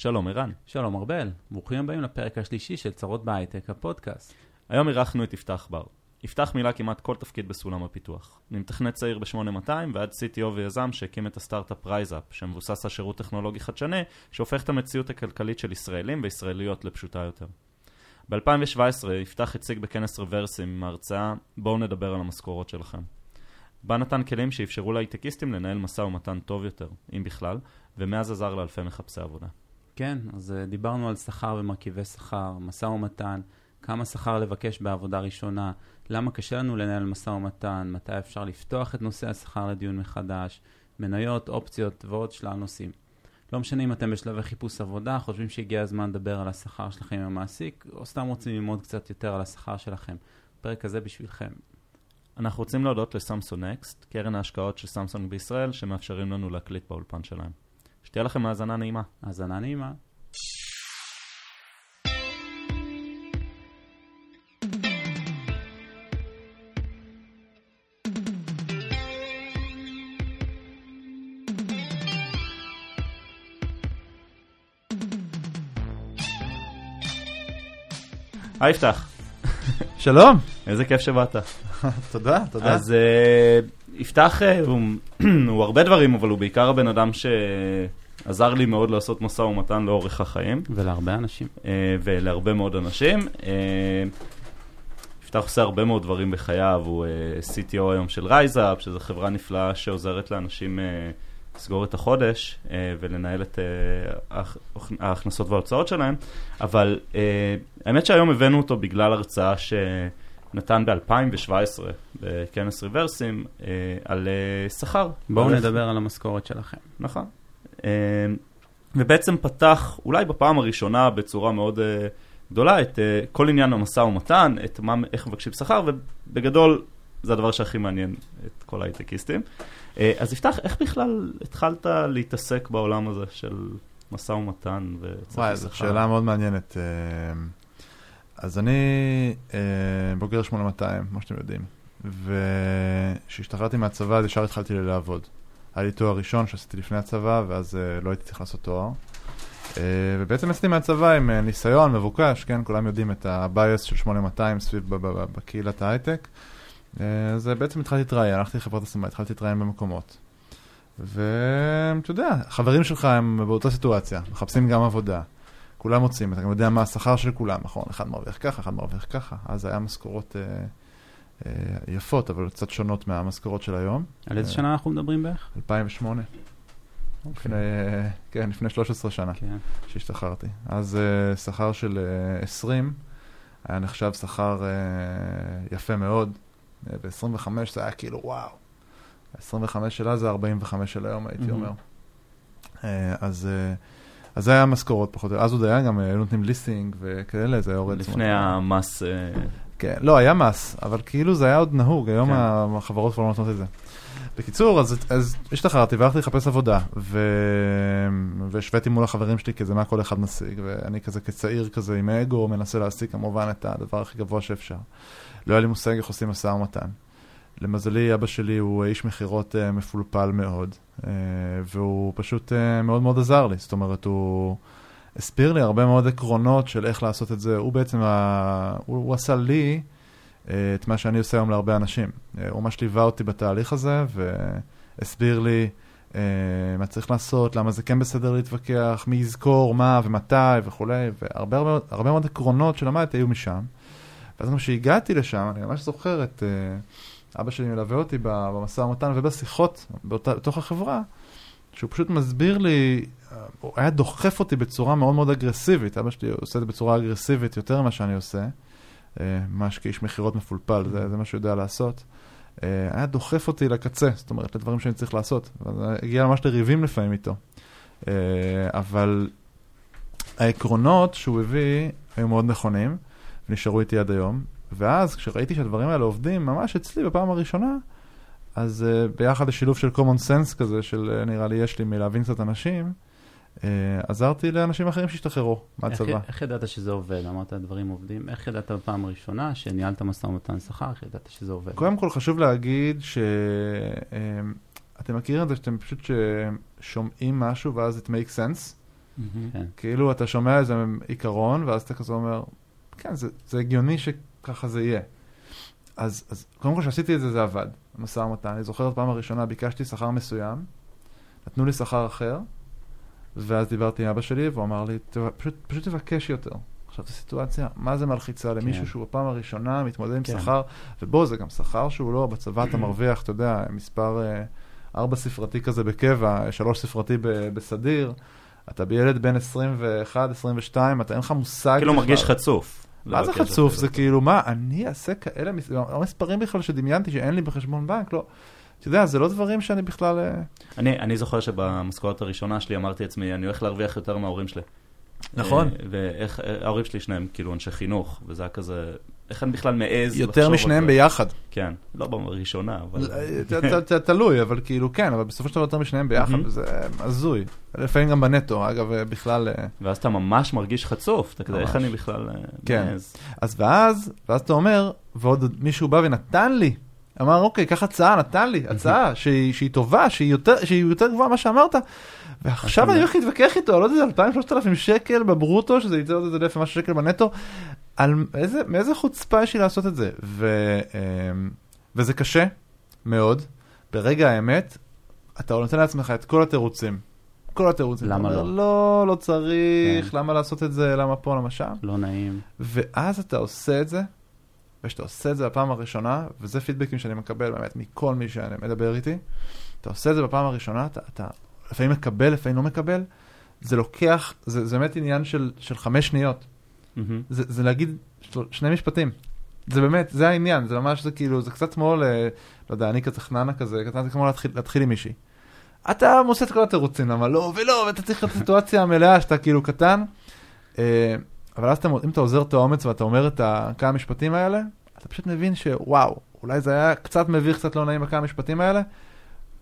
שלום ערן. שלום ארבל, ברוכים הבאים לפרק השלישי של צרות בהייטק, הפודקאסט. היום אירחנו את יפתח בר. יפתח מילא כמעט כל תפקיד בסולם הפיתוח. ממתכנת צעיר ב-8200 ועד CTO ויזם שהקים את הסטארט-אפ רייזאפ, שמבוסס על שירות טכנולוגי חדשני, שהופך את המציאות הכלכלית של ישראלים וישראליות לפשוטה יותר. ב-2017 יפתח הציג בכנס רוורסים עם ההרצאה "בואו נדבר על המשכורות שלכם". בה נתן כלים שאפשרו להייטקיסטים לנהל משא ומתן טוב יותר, אם בכלל, ומאז עזר לאלפי מחפשי עבודה. כן, אז uh, דיברנו על שכר ומרכיבי שכר, משא ומתן, כמה שכר לבקש בעבודה ראשונה, למה קשה לנו לנהל משא ומתן, מתי אפשר לפתוח את נושא השכר לדיון מחדש, מניות, אופציות ועוד שלל נושאים. לא משנה אם אתם בשלבי חיפוש עבודה, חושבים שהגיע הזמן לדבר על השכר שלכם עם המעסיק, או סתם רוצים ללמוד קצת יותר על השכר שלכם. הפרק הזה בשבילכם. אנחנו רוצים להודות לסמסונג נקסט, קרן ההשקעות של סמסונג בישראל, שמאפשרים לנו להקליט באולפן שלהם. שתהיה לכם האזנה נעימה. האזנה נעימה. היי יפתח, שלום. איזה כיף שבאת. תודה, תודה. אז אה, יפתח אה, הוא, הוא הרבה דברים, אבל הוא בעיקר הבן אדם שעזר לי מאוד לעשות משא ומתן לאורך החיים, ולהרבה אנשים. אה, ולהרבה מאוד אנשים. אה, יפתח עושה הרבה מאוד דברים בחייו, הוא CTO היום של רייזאפ, שזו חברה נפלאה שעוזרת לאנשים לסגור את החודש ולנהל את ההכ- ההכנסות וההוצאות שלהם, אבל האמת שהיום הבאנו אותו בגלל הרצאה שנתן ב-2017 בכנס ריברסים אה, על אה, שכר. בואו נדבר על המשכורת שלכם. נכון. אה, ובעצם פתח, אולי בפעם הראשונה בצורה מאוד אה, גדולה, את אה, כל עניין המשא ומתן, את מה, איך מבקשים שכר, ובגדול זה הדבר שהכי מעניין את כל ההייטקיסטים. אה, אז יפתח, איך בכלל התחלת להתעסק בעולם הזה של משא ומתן וצריך וואי, זו שאלה מאוד מעניינת. אז אני אה, בוגר 8200, כמו שאתם יודעים, וכשהשתחררתי מהצבא אז ישר התחלתי לעבוד. היה לי תואר ראשון שעשיתי לפני הצבא, ואז אה, לא הייתי צריך לעשות תואר. אה, ובעצם יצאתי מהצבא עם אה, ניסיון מבוקש, כן, כולם יודעים את ה-bias של 8200 סביב ב- ב- ב- בקהילת ההייטק. אה, אז אה, בעצם התחלתי להתראיין, הלכתי לחברת השמה, התחלתי להתראיין במקומות. ואתה יודע, חברים שלך הם באותה סיטואציה, מחפשים גם עבודה. כולם מוצאים, אתה גם יודע מה השכר של כולם, נכון? אחד מרוויח ככה, אחד מרוויח ככה. אז היה משכורות אה, אה, יפות, אבל קצת שונות מהמשכורות של היום. על איזה אה. שנה אנחנו מדברים בערך? 2008. לפני, אה, כן, לפני 13 שנה כן. שהשתחררתי. אז אה, שכר של אה, 20 היה נחשב שכר אה, יפה מאוד. אה, ב-25 זה היה כאילו וואו. 25 של אז זה 45 של היום, הייתי מהמם. אומר. אה, אז, אה, אז זה היה משכורות פחות או יותר. אז עוד היה גם, אה, היו נותנים ליסינג וכאלה, זה היה יורד. לפני המס, אה, כן, לא, היה מס, אבל כאילו זה היה עוד נהוג, היום כן. החברות כבר לא נותנות את זה. בקיצור, אז, אז השתחררתי והלכתי לחפש עבודה, ו... והשוויתי מול החברים שלי כזה מה כל אחד משיג, ואני כזה כצעיר כזה עם אגו מנסה להשיג כמובן את הדבר הכי גבוה שאפשר. לא היה לי מושג איך עושים משא ומתן. למזלי, אבא שלי הוא איש מכירות uh, מפולפל מאוד, והוא פשוט uh, מאוד מאוד עזר לי, זאת אומרת, הוא הסביר לי הרבה מאוד עקרונות של איך לעשות את זה, הוא בעצם, ה... הוא, הוא עשה לי uh, את מה שאני עושה היום להרבה אנשים. הוא ממש ליווה אותי בתהליך הזה, והסביר לי מה צריך לעשות, למה זה כן בסדר להתווכח, מי יזכור, מה ומתי וכולי, והרבה הרבה, הרבה מאוד עקרונות שלמדתי היו משם. ואז כשהגעתי לשם, אני ממש זוכר את... Uh, אבא שלי מלווה אותי במשא ומתן ובשיחות בתוך החברה, שהוא פשוט מסביר לי, אה, הוא היה דוחף אותי בצורה מאוד מאוד אגרסיבית, אבא שלי עושה את זה בצורה אגרסיבית יותר ממה שאני עושה, אה, ממש כאיש מכירות מפולפל, זה, זה מה שהוא יודע לעשות. אה, היה דוחף אותי לקצה, זאת אומרת, לדברים שאני צריך לעשות. הגיע ממש לריבים לפעמים איתו. אבל העקרונות שהוא הביא היו מאוד נכונים, ונשארו איתי עד היום. ואז כשראיתי שהדברים האלה עובדים ממש אצלי בפעם הראשונה, אז uh, ביחד לשילוב של common sense כזה, של uh, נראה לי יש לי מלהבין קצת אנשים, uh, עזרתי לאנשים אחרים שהשתחררו מהצבא. איך, איך ידעת שזה עובד? אמרת הדברים עובדים. איך ידעת בפעם הראשונה שניהלת משא ומתן שכר? איך ידעת שזה עובד? קודם כל חשוב להגיד שאתם מכירים את זה שאתם פשוט שומעים משהו ואז it makes sense, כן. כאילו אתה שומע איזה עיקרון, ואז אתה כזה אומר, כן, זה, זה הגיוני שככה זה יהיה. אז, אז קודם כל כשעשיתי את זה, זה עבד, המשא ומתן. אני זוכר את פעם הראשונה, ביקשתי שכר מסוים, נתנו לי שכר אחר, ואז דיברתי עם אבא שלי, והוא אמר לי, "תב- פשוט, פשוט תבקש יותר. עכשיו, זו סיטואציה, מה זה מלחיצה למישהו כן. שהוא בפעם הראשונה מתמודד עם כן. שכר, ובוא, זה גם שכר שהוא לא, בצבא אתה מרוויח, אתה יודע, מספר אה, ארבע ספרתי כזה בקבע, שלוש ספרתי ב- בסדיר. אתה בילד בן 21, 22, אתה אין לך מושג כאילו. מרגיש חצוף. מה זה חצוף? זה כאילו, מה, אני אעשה כאלה מס- המספרים בכלל שדמיינתי שאין לי בחשבון בנק, לא. אתה יודע, זה לא דברים שאני בכלל... אה, אני, אני זוכר שבמשכורת הראשונה שלי אמרתי לעצמי, אני הולך להרוויח יותר מההורים שלי. נכון. אה, ואיך, אה, שלי שניהם כאילו אנשי חינוך, וזה היה כזה, איך אני בכלל מעז יותר על משניהם זה? ביחד. כן, לא בראשונה, אבל... אה, תלוי, אבל כאילו כן, אבל בסופו של דבר יותר משניהם ביחד. וזה הזוי. לפעמים גם בנטו, אגב, אה, בכלל... אה, ואז אתה ממש מרגיש חצוף, אתה כזה, איך. אני בכלל אה, כן. מעז? אז ואז, ואז אתה אומר, ועוד מישהו בא ונתן לי, אמר, אוקיי, קח הצעה, נתן לי, הצעה שהיא, טובה, שהיא יותר, גבוהה ממה שאמרת, ועכשיו אני הולך להתווכח איתו, לא יודע, 2,000-3,000 שקל בברוטו, שזה יצא עוד איזה אלף ומשהו שקל בנטו, על איזה, מאיזה חוצפה יש לי לעשות את זה, ו, אמ, וזה קשה מאוד, ברגע האמת, אתה נותן לעצמך את כל התירוצים. כל התירוצים. למה אומר, לא? לא, לא צריך, כן. למה לעשות את זה, למה פה, למה שם. לא נעים. ואז אתה עושה את זה, וכשאתה עושה את זה בפעם הראשונה, וזה פידבקים שאני מקבל באמת מכל מי שאני מדבר איתי, אתה עושה את זה בפעם הראשונה, אתה, אתה לפעמים מקבל, לפעמים לא מקבל, זה לוקח, זה, זה באמת עניין של, של חמש שניות. מהמם. זה, זה להגיד שני משפטים. זה באמת, זה העניין, זה ממש, זה כאילו, זה קצת כמו, לא יודע, אני כזה חננה כזה, זה כמו להתחיל, להתחיל עם מישהי. אתה מוצא את כל התירוצים, למה לא ולא, ואתה צריך את הסיטואציה המלאה שאתה כאילו קטן. אה, אבל אז אתה, אם אתה עוזר את האומץ ואתה אומר את כמה משפטים האלה, אתה פשוט מבין שוואו, אולי זה היה קצת מביך, קצת לא נעים בכמה משפטים האלה.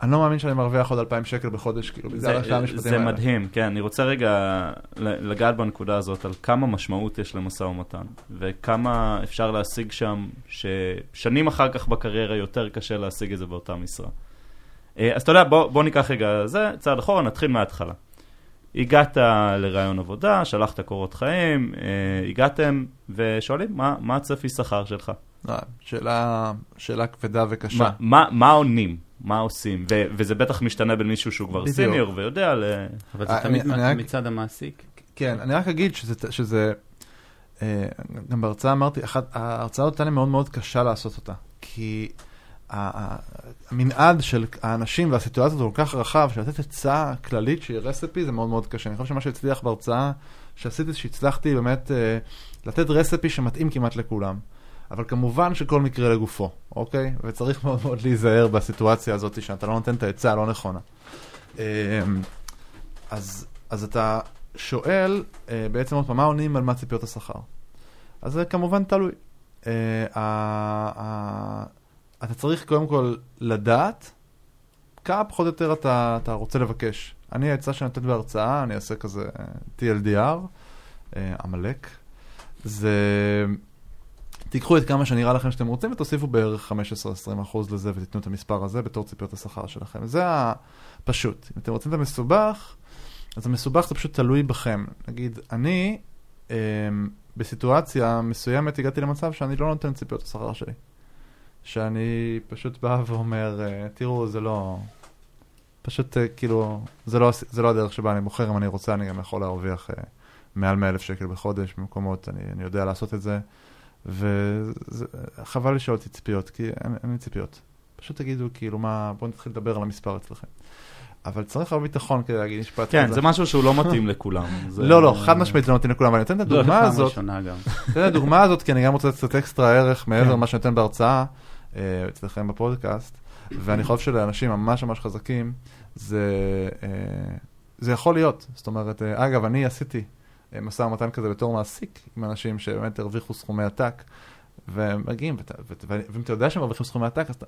אני לא מאמין שאני מרוויח עוד 2,000 שקל בחודש, כאילו, בגלל זה, הכמה משפטים זה האלה. מדהים, כן, אני רוצה רגע לגעת בנקודה הזאת על כמה משמעות יש למשא ומתן, וכמה אפשר להשיג שם, ששנים אחר כך בקריירה יותר קשה להשיג את זה באותה משרה. אה, אז אתה יודע, בוא, בוא ניקח רגע זה, צעד אחורה, נתחיל מההתחלה. הגעת לרעיון עבודה, שלחת קורות חיים, אה, הגעתם ושואלים, מה, מה הצפי שכר שלך? אה, שאלה, שאלה כבדה וקשה. מה, מה, מה עונים? מה עושים? ו- וזה בטח משתנה בין מישהו שהוא כבר בדיוק. סיניור ויודע ל... אבל זה אה, תמיד אני- אני מצד המעסיק. כן, אני רק אגיד שזה, שזה אה, גם בהרצאה אמרתי, אחת, ההרצאה הזאת הייתה לי מאוד מאוד קשה לעשות אותה, כי המנעד של האנשים והסיטואציה הוא כל כך רחב, שלתת עצה כללית שהיא רספי זה מאוד מאוד קשה. אני חושב שמה שהצליח בהרצאה שעשיתי, שהצלחתי באמת אה, לתת רספי שמתאים כמעט לכולם. אבל כמובן שכל מקרה לגופו, אוקיי? וצריך מאוד מאוד להיזהר בסיטואציה הזאת שאתה לא נותן את העצה הלא נכונה. אה, אז, אז אתה שואל אה, בעצם עוד פעם, מה עונים על מה ציפיות השכר? אז זה כמובן תלוי. אה, אתה צריך קודם כל לדעת כמה פחות או יותר אתה, אתה רוצה לבקש. אני, העצה שאני נותן בהרצאה, אני אעשה כזה אה, TLDR, אה, עמלק. זה... תיקחו את כמה שנראה לכם שאתם רוצים ותוסיפו בערך 15-20% אחוז לזה ותיתנו את המספר הזה בתור ציפיות השכר שלכם. זה הפשוט. אם אתם רוצים את המסובך, אז המסובך זה פשוט תלוי בכם. נגיד, אני אה, בסיטואציה מסוימת הגעתי למצב שאני לא נותן ציפיות השכר שלי. שאני פשוט בא ואומר, אה, תראו, זה לא... פשוט אה, כאילו, זה לא, זה לא הדרך שבה אני בוחר, אם אני רוצה אני גם יכול להרוויח אה, מעל 100 אלף שקל בחודש במקומות, אני, אני יודע לעשות את זה, וחבל לשאול אותי ציפיות, כי אין, אין לי ציפיות. פשוט תגידו, כאילו, מה, בואו נתחיל לדבר על המספר אצלכם. אבל צריך הרבה ביטחון כדי להגיד משפט כן, כזה. זה משהו שהוא לא מתאים לכולם. זה- לא, לא, חד משמעית זה לא מתאים לכולם, אבל אני נותן את לא, הדוגמה פעם הזאת, ראשונה גם. תן את הדוגמה הזאת, כי אני גם רוצה קצת אקסטרה ערך מעבר כן. למה שאני נותן בהרצאה אה, אצלכם בפודקאסט, ואני חושב שלאנשים ממש ממש חזקים, זה, אה, זה יכול להיות. זאת אומרת, אה, אגב, אני עשיתי אה, משא ומתן כזה בתור מעסיק עם אנשים שבאמת הרוויחו סכומי עתק, והם מגיעים, ואם אתה יודע שהם מרוויחים סכומי עתק, אז אתה,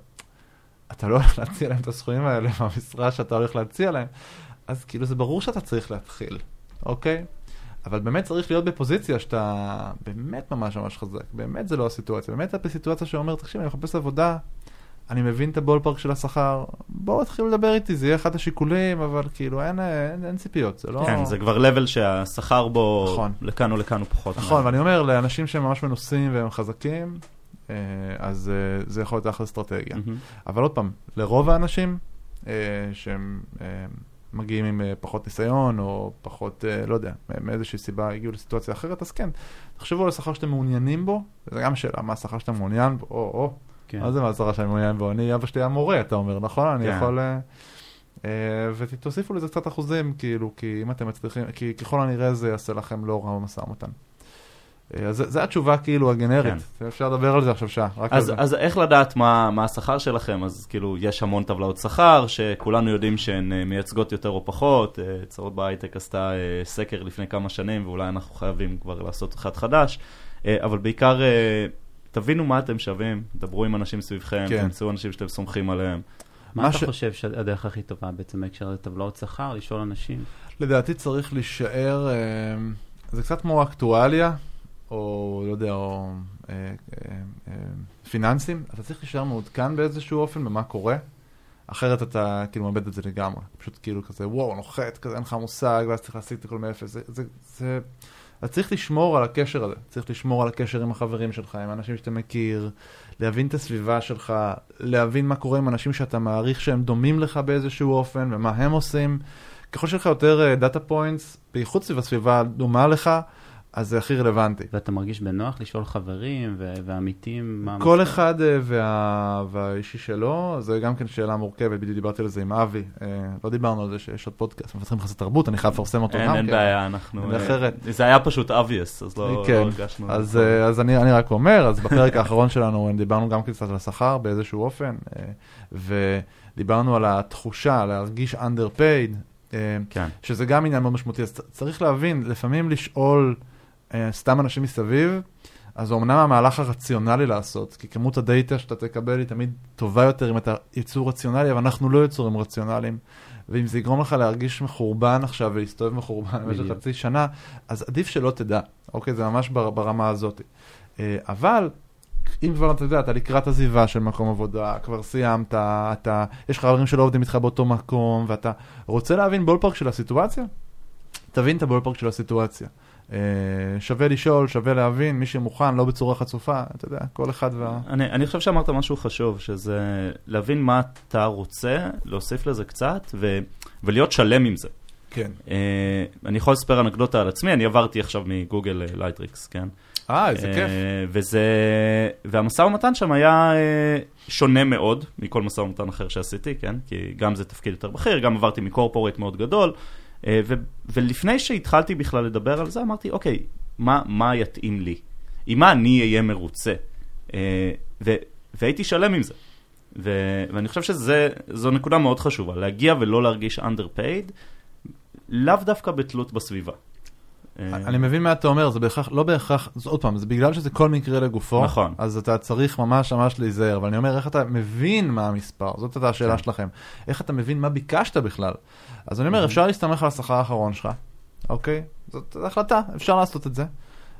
אתה לא הולך להציע להם את הסכומים האלה מהמשרה שאתה הולך להציע להם, אז כאילו זה ברור שאתה צריך להתחיל, אוקיי? אבל באמת צריך להיות בפוזיציה שאתה באמת ממש ממש חזק, באמת זה לא הסיטואציה, באמת אתה בסיטואציה שאומר, תקשיב, אני מחפש עבודה, אני מבין את הבולפארק של השכר, בואו תתחילו לדבר איתי, זה יהיה אחד השיקולים, אבל כאילו אין, אין, אין ציפיות, זה לא... כן, זה כבר level שהשכר בו נכון. לכאן או לכאן הוא פחות. נכון, ואני אומר, לאנשים שהם ממש מנוסים והם חזקים, אה, אז אה, זה יכול להיות אחלה אסטרטגיה. מהמם. אבל עוד פעם, לרוב האנשים אה, שהם מגיעים עם אה, פחות ניסיון, או פחות, אה, לא יודע, מאיזושהי סיבה הגיעו לסיטואציה אחרת, אז כן, תחשבו על השכר שאתם מעוניינים בו, וזו גם שאלה, מה השכר שאתה מעוניין בו, או, או, כן. מה זה מה השכר שאני מעוניין בו? אני, אבא שלי היה מורה, אתה אומר, נכון? אני כן. יכול... אה, אה, ותוסיפו לזה קצת אחוזים, כאילו, כי אם אתם מצליחים, כי ככל הנראה זה יעשה לכם לא רע במשא ומתן. אה, אז זה- זו התשובה כאילו הגנרית, אפשר לדבר על זה עכשיו שעה, רק על אז, זה. אז איך לדעת מה, מה השכר שלכם? אז כאילו, יש המון טבלאות שכר, שכולנו יודעים שהן אה, מייצגות יותר או פחות. אה, צרות בהייטק עשתה סקר לפני כמה שנים, ואולי אנחנו חייבים כבר לעשות אחד חדש. אבל בעיקר, תבינו מה אתם שווים, דברו עם אנשים סביבכם, כן. תמצאו אנשים שאתם סומכים עליהם. מה מה אתה ש- חושב שהדרך הכי טובה בעצם בהקשר לטבלאות שכר? לשאול אנשים. לדעתי צריך להישאר, זה קצת כמו אקטואליה, או לא יודע, או אה, אה, אה, פיננסים, אתה צריך להישאר מעודכן באיזשהו אופן במה קורה, אחרת אתה כאילו מאבד את זה לגמרי. פשוט כאילו כזה, וואו, נוחת, כזה אין לך מושג, ואז צריך להשיג את הכל מאפס. זה, זה, זה, אתה צריך לשמור על הקשר הזה, צריך לשמור על הקשר עם החברים שלך, עם האנשים שאתה מכיר, להבין את הסביבה שלך, להבין מה קורה עם אנשים שאתה מעריך שהם דומים לך באיזשהו אופן, ומה הם עושים. ככל שיש לך יותר data points, בייחוד סביב הסביבה דומה לך, אז זה הכי רלוונטי. ואתה מרגיש בנוח לשאול חברים ו- ועמיתים מה... כל המספר? אחד אה, וה... והאישי שלו, זה גם כן שאלה מורכבת, בדיוק דיברתי על זה עם אבי, אה, לא דיברנו על זה שיש עוד פודקאסט, מפתחים יחסי תרבות, אני חייב לפרסם אותו אין, גם אין כן. בעיה, אנחנו... אין אחרת. אה, זה היה פשוט obvious, אז לא, כן, לא הרגשנו... אז, אה, אז אני, אני רק אומר, אז בפרק האחרון שלנו דיברנו גם קצת על השכר באיזשהו אופן, אה, ודיברנו על התחושה, להרגיש underpaid, אה, כן. שזה גם עניין מאוד משמעותי, אז צריך להבין, לפעמים לשאול אה, סתם אנשים מסביב, אז אמנם המהלך הרציונלי לעשות, כי כמות הדאטה שאתה תקבל היא תמיד טובה יותר אם אתה יצור רציונלי, אבל אנחנו לא יצורים רציונליים. ואם זה יגרום לך להרגיש מחורבן עכשיו ולהסתובב מחורבן במשך. חצי שנה, אז עדיף שלא תדע, אוקיי? זה ממש בר, ברמה הזאת. אה, אבל, אם כבר אתה יודע, אתה לקראת עזיבה של מקום עבודה, כבר סיימת, אתה, יש לך חברים שלא עובדים איתך באותו מקום, ואתה רוצה להבין בולפארק של הסיטואציה? תבין את הבולפארק של הסיטואציה. אה, שווה לשאול, שווה להבין, מי שמוכן, לא בצורה חצופה, אתה יודע, כל אחד וה... אני, אני חושב שאמרת משהו חשוב, שזה להבין מה אתה רוצה, להוסיף לזה קצת, ו, ולהיות שלם עם זה. כן. אה, אני יכול לספר אנקדוטה על עצמי, אני עברתי עכשיו מגוגל אה, לייטריקס, כן? אה, איזה כיף. אה, וזה... והמשא ומתן שם היה אה, שונה מאוד מכל משא ומתן אחר שעשיתי, כן? כי גם זה תפקיד יותר בכיר, גם עברתי מ corporate מאוד גדול, אה, ו... ולפני שהתחלתי בכלל לדבר על זה, אמרתי, אוקיי, מה, מה יתאים לי? עם מה אני אהיה מרוצה? אה, ו... והייתי שלם עם זה. ו... ואני חושב שזו נקודה מאוד חשובה, להגיע ולא להרגיש underpaid, לאו דווקא בתלות בסביבה. אה, אני מבין מה אתה אומר, זה בהכרח, לא בהכרח, זה עוד פעם, זה בגלל שזה כל מקרה לגופו, נכון. אז אתה צריך ממש ממש להיזהר, אבל אני אומר, איך אתה מבין מה המספר, זאת הייתה השאלה כן. שלכם, איך אתה מבין מה ביקשת בכלל. אז אני אומר, אפשר להסתמך על השכר האחרון שלך, אוקיי? זאת החלטה, אפשר לעשות את זה,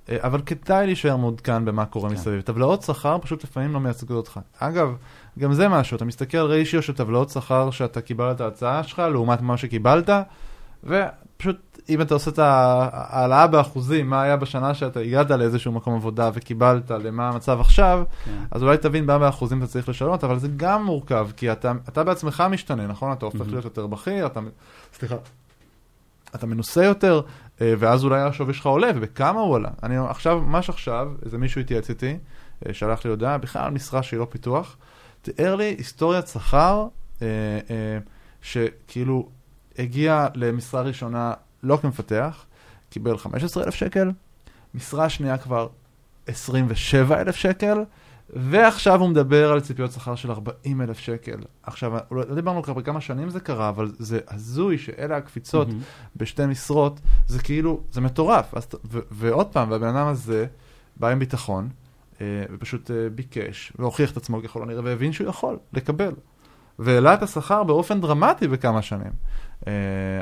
אה, אבל כדאי להישאר מעודכן במה קורה כן. מסביב. טבלאות שכר פשוט לפעמים לא מייצגות אותך. אגב, גם זה משהו, אתה מסתכל על ריישיו של טבלאות שכר שאתה קיבלת את ההצעה שלך, לעומת מה שקיבלת, ופשוט אם אתה עושה את ההעלאה באחוזים, מה היה בשנה שאתה הגעת לאיזשהו מקום עבודה וקיבלת למה המצב עכשיו, כן. אז אולי תבין מה באחוזים אתה צריך לשנות, אבל זה גם מורכב, כי אתה, אתה בעצמך משתנה, נכון? אתה הופך מהמם. להיות יותר בכיר, אתה, סליחה, אתה מנוסה יותר, אה, ואז אולי השווי שלך עולה, ובכמה הוא עלה. אני עכשיו, ממש עכשיו, איזה מישהו התייעץ איתי, אה, שלח לי הודעה, בכלל משרה שהיא לא פיתוח, תיאר לי היסטוריית שכר, אה, שכאילו הגיע למשרה ראשונה לא כמפתח, קיבל 15,000 שקל, משרה שנייה כבר 27,000 שקל, ועכשיו הוא מדבר על ציפיות שכר של 40,000 שקל. עכשיו, לא לא דיברנו כבר בכמה שנים זה קרה, אבל זה הזוי שאלה הקפיצות מהמם. בשתי משרות, זה כאילו, זה מטורף. אז, ו- ועוד פעם, והבן אדם הזה בא עם ביטחון, אה, ופשוט אה, ביקש, והוכיח את עצמו ככל הנראה, והבין שהוא יכול לקבל. והעלה את השכר באופן דרמטי בכמה שנים. אה,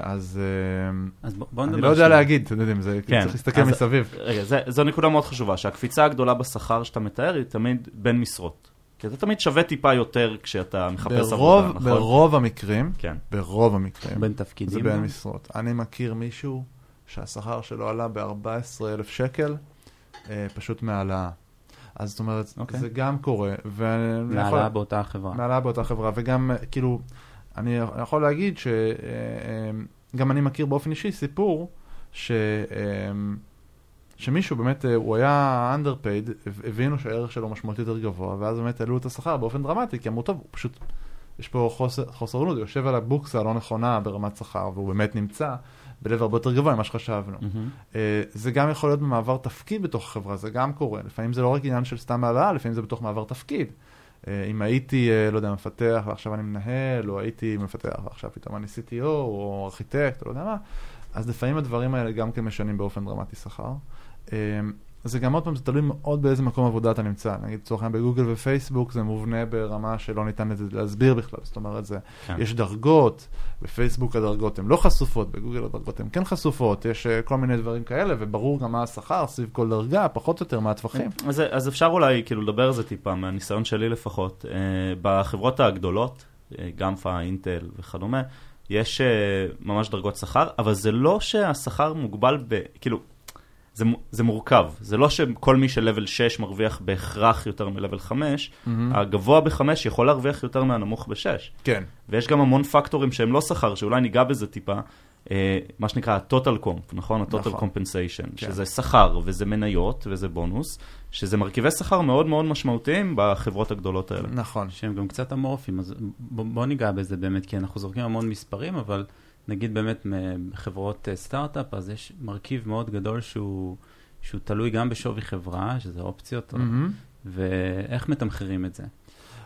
אז אה, אז בוא, אני לא יודע שנייה. להגיד, אתם יודעים, זה כן, צריך להסתכל אז- מסביב. רגע, זה, זו נקודה מאוד חשובה, שהקפיצה הגדולה בשכר שאתה מתאר היא תמיד בין משרות. כי זה תמיד שווה טיפה יותר כשאתה מחפש ברוב, עבודה, נכון? ברוב המקרים, כן. ברוב המקרים, בין זה תפקידים. בין גם? משרות. אני מכיר מישהו שהשכר שלו עלה ב-14,000 שקל, אה, פשוט מהעלאה. אז זאת אומרת, אוקיי. זה גם קורה, יכול... מהעלאה באותה חברה. מעלה באותה חברה, וגם, אה, כאילו, אני יכול להגיד שגם אני מכיר באופן אישי סיפור ש... אה, שמישהו באמת, אה, הוא היה underpaid, הב- הבינו שהערך שלו משמעותית יותר גבוה, ואז באמת העלו את השכר באופן דרמטי, כי אמרו, טוב, הוא פשוט, יש פה חוסר, חוסר הוגנות, הוא יושב על הבוקסה הלא נכונה ברמת שכר, והוא באמת נמצא ב-level הרבה יותר גבוה ממה שחשבנו. אה, זה גם יכול להיות במעבר תפקיד בתוך החברה, זה גם קורה. לפעמים זה לא רק עניין של סתם העלאה, לפעמים זה בתוך מעבר תפקיד. אה, אם הייתי, אה, לא יודע, מפתח ועכשיו אני מנהל, או הייתי מפתח ועכשיו פתאום אני CTO, או ארכיטקט, או לא יודע מה, אז לפעמים הדברים האלה גם כן משנים באופן דרמטי שכר. אה, זה גם עוד פעם, זה תלוי מאוד באיזה מקום עבודה אתה נמצא. נגיד, לצורך העניין בגוגל ופייסבוק זה מובנה ברמה שלא ניתן להסביר בכלל. זאת אומרת, זה, כן. יש דרגות, בפייסבוק הדרגות הן לא חשופות, בגוגל הדרגות הן כן חשופות, יש אה, כל מיני דברים כאלה, וברור גם מה השכר סביב כל דרגה, פחות או יותר מה הטווחים. אז, אז אפשר אולי כאילו לדבר על זה טיפה, מהניסיון שלי לפחות. אה, בחברות הגדולות, אה, גמפה, אינטל וכדומה, יש אה, ממש דרגות שכר, אבל זה לא שהשכר מוגבל ב... כאילו, זה, זה מורכב. זה לא שכל מי של-level 6 מרוויח בהכרח יותר מ-level 5, מהמם. הגבוה ב-5 יכול להרוויח יותר מהנמוך ב-6. כן. ויש גם המון פקטורים שהם לא שכר, שאולי ניגע בזה טיפה, אה, מה שנקרא ה-total comp, נכון? ה-total נכון. compensation, כן. שזה שכר וזה מניות וזה בונוס, שזה מרכיבי שכר מאוד מאוד משמעותיים בחברות הגדולות האלה. נכון. שהם גם קצת אמורפיים, אז בוא, בוא ניגע בזה באמת, כי אנחנו זורקים המון מספרים, אבל נגיד באמת מ- בחברות אה, סטארט-אפ, אז יש מרכיב מאוד גדול שהוא, שהוא תלוי גם בשווי חברה, שזה אופציות, מהמם. ואיך מתמחרים את זה.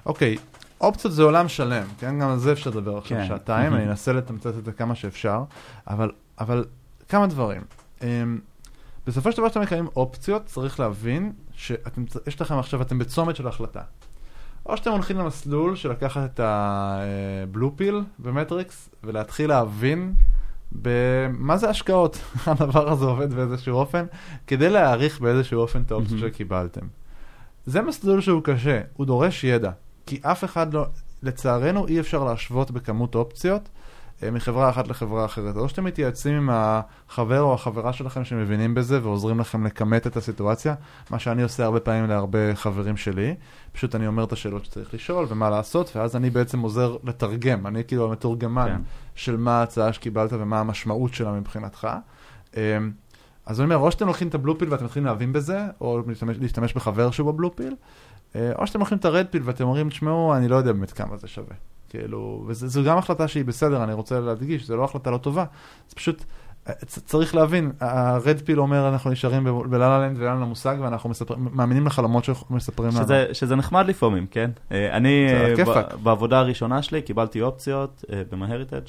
אוקיי, אופציות זה עולם שלם, כן? גם על זה אפשר לדבר עכשיו כן. שעתיים, Mhm. אני אנסה לתמצת את זה כמה שאפשר, אבל, אבל כמה דברים. אמ, בסופו של דבר כשאתם מקיימים אופציות, צריך להבין שיש לכם עכשיו, אתם בצומת של החלטה. או שאתם הולכים למסלול של לקחת את הבלו פיל במטריקס ולהתחיל להבין במה זה השקעות, הדבר הזה עובד באיזשהו אופן, כדי להעריך באיזשהו אופן את האופציות Mhm. שקיבלתם. זה מסלול שהוא קשה, הוא דורש ידע, כי אף אחד לא, לצערנו אי אפשר להשוות בכמות אופציות מחברה אחת לחברה אחרת. או שאתם מתייעצים עם החבר או החברה שלכם שמבינים בזה ועוזרים לכם לכמת את הסיטואציה, מה שאני עושה הרבה פעמים להרבה חברים שלי. פשוט אני אומר את השאלות שצריך לשאול ומה לעשות, ואז אני בעצם עוזר לתרגם, אני כאילו המתורגמן כן. של מה ההצעה שקיבלת ומה המשמעות שלה מבחינתך. אמ, אז אני אומר, או שאתם לוקחים את הבלופיל ואתם מתחילים להבין בזה, או להשתמש, בחבר שהוא בבלופיל, אה, או שאתם לוקחים את הרדפיל ואתם אומרים, תשמעו, אני לא יודע באמת כמה זה שווה. כאילו, וזו גם החלטה שהיא בסדר, אני רוצה להדגיש, זו לא החלטה לא טובה, זה פשוט, אה, צריך להבין, הרדפיל אומר, אנחנו נשארים ב- בלה לנד ואין לנו מושג, ואנחנו מספר, מאמינים לחלומות שמספרים לנו. שזה, שזה נחמד לפעמים, כן? אה, אני, אה. ב- בעבודה הראשונה שלי קיבלתי אופציות אה, במהריטג'.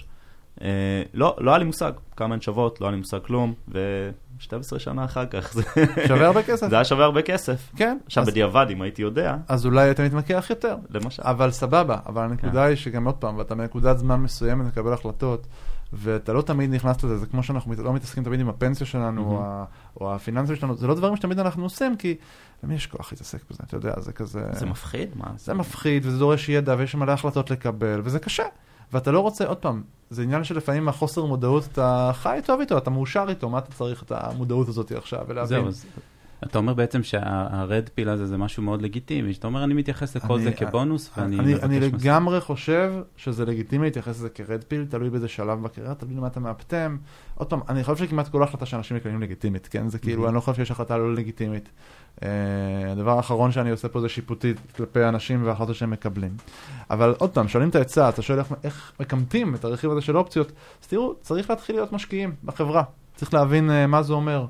אה, לא, לא היה לי מושג כמה הן שוות, לא היה לי מושג כלום, ו-12 שנה אחר כך זה, שווה הרבה כסף. זה היה שווה הרבה כסף. כן, עכשיו, אז- בדיעבד, אם הייתי יודע, אז אולי אתה מתמקח יותר. למשל. אבל סבבה, אבל הנקודה כן. היא שגם עוד פעם, ואתה בנקודת זמן מסוימת מקבל החלטות, ואתה לא תמיד נכנס לזה, זה כמו שאנחנו לא מתעסקים תמיד עם הפנסיה שלנו, או, ה, או הפיננסים שלנו, זה לא דברים שתמיד אנחנו עושים, כי למי יש כוח להתעסק בזה, אתה יודע, זה כזה... זה מפחיד? מה? זה מפחיד, וזה דורש ידע, ויש מלא החלטות לקבל, וזה קשה. ואתה לא רוצה, עוד פעם, זה עניין שלפעמים החוסר מודעות, אתה חי טוב איתו, אתה מאושר איתו, מה אתה צריך את המודעות הזאת עכשיו, ולהבין. זהו, אז אתה אומר בעצם שהרד פיל הזה זה משהו מאוד לגיטימי, שאתה אומר, אני מתייחס לכל אני- זה כבונוס, ואני אני, אני מספיק. לגמרי חושב שזה לגיטימי להתייחס לזה כרד פיל, תלוי באיזה שלב בקריירה, תלוי למה אתה מאפטם. עוד פעם, אני חושב שכמעט כל החלטה שאנשים מקבלים לגיטימית, כן? זה כאילו, Mhm. אני לא חושב שיש החלטה לא לגיטימית. אה, הדבר האחרון שאני עושה פה זה שיפוטית כלפי אנשים וההחלטות שהם מקבלים. אבל עוד פעם, שואלים את העצה, אתה שואל איך, איך מקמטים את הרכיב הזה של אופציות, אז תראו, צריך להתחיל להיות משקיעים בחברה. צריך להבין אה, מה זה אומר.